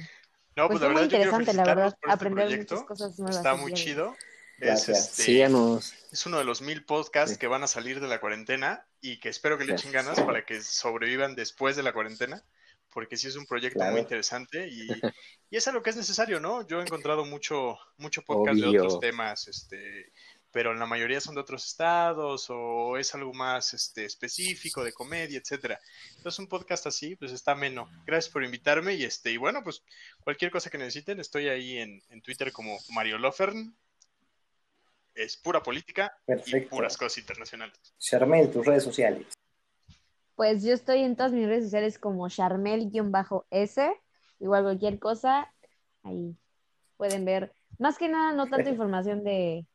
No, Pues pues, la fue muy interesante, la verdad, este aprender proyecto. muchas cosas nuevas Está muy chido. Es, este, Síganos. es uno de los mil podcasts Sí. que van a salir de la cuarentena y que espero que le echen ganas para que sobrevivan después de la cuarentena, porque sí es un proyecto Claro. muy interesante y, y es algo que es necesario, ¿no? Yo he encontrado mucho, mucho podcast de otros temas, este, pero la mayoría son de otros estados o es algo más este, específico de comedia, etcétera. Entonces un podcast así, pues está ameno. Gracias por invitarme y este, y bueno, pues cualquier cosa que necesiten, estoy ahí en, en Twitter como Mario Lofern. Es pura política y Perfecto. puras cosas internacionales. Charmel, tus redes sociales. Pues yo estoy en todas mis redes sociales como Charmel-S. Igual cualquier cosa, ahí pueden ver. Más que nada, no tanta información de,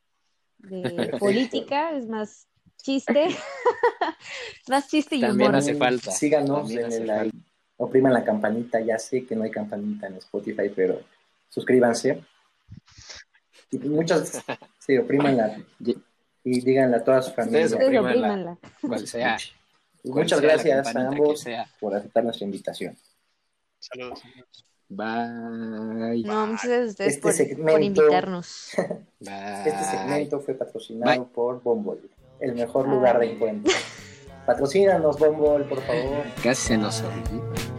de *laughs* política, es más chiste. *laughs* más chiste y También humor. hace falta. Síganos, También hace like. Opriman la campanita. Ya sé que no hay campanita en Spotify, pero suscríbanse. Y muchas, sí, oprímanla. Ye- Y díganle a toda su familia. Ustedes Ustedes oprímanla. oprímanla. Cual sea. Cual muchas sea la gracias a ambos por aceptar nuestra invitación. Saludos. Bye. No, muchas gracias a ustedes Este por, por segmento- invitarnos. Bye. *laughs* Este segmento fue patrocinado Bye. por Bombol, el mejor lugar de encuentro. Patrocínanos, Bombol, por favor. Casi se nos olvidó.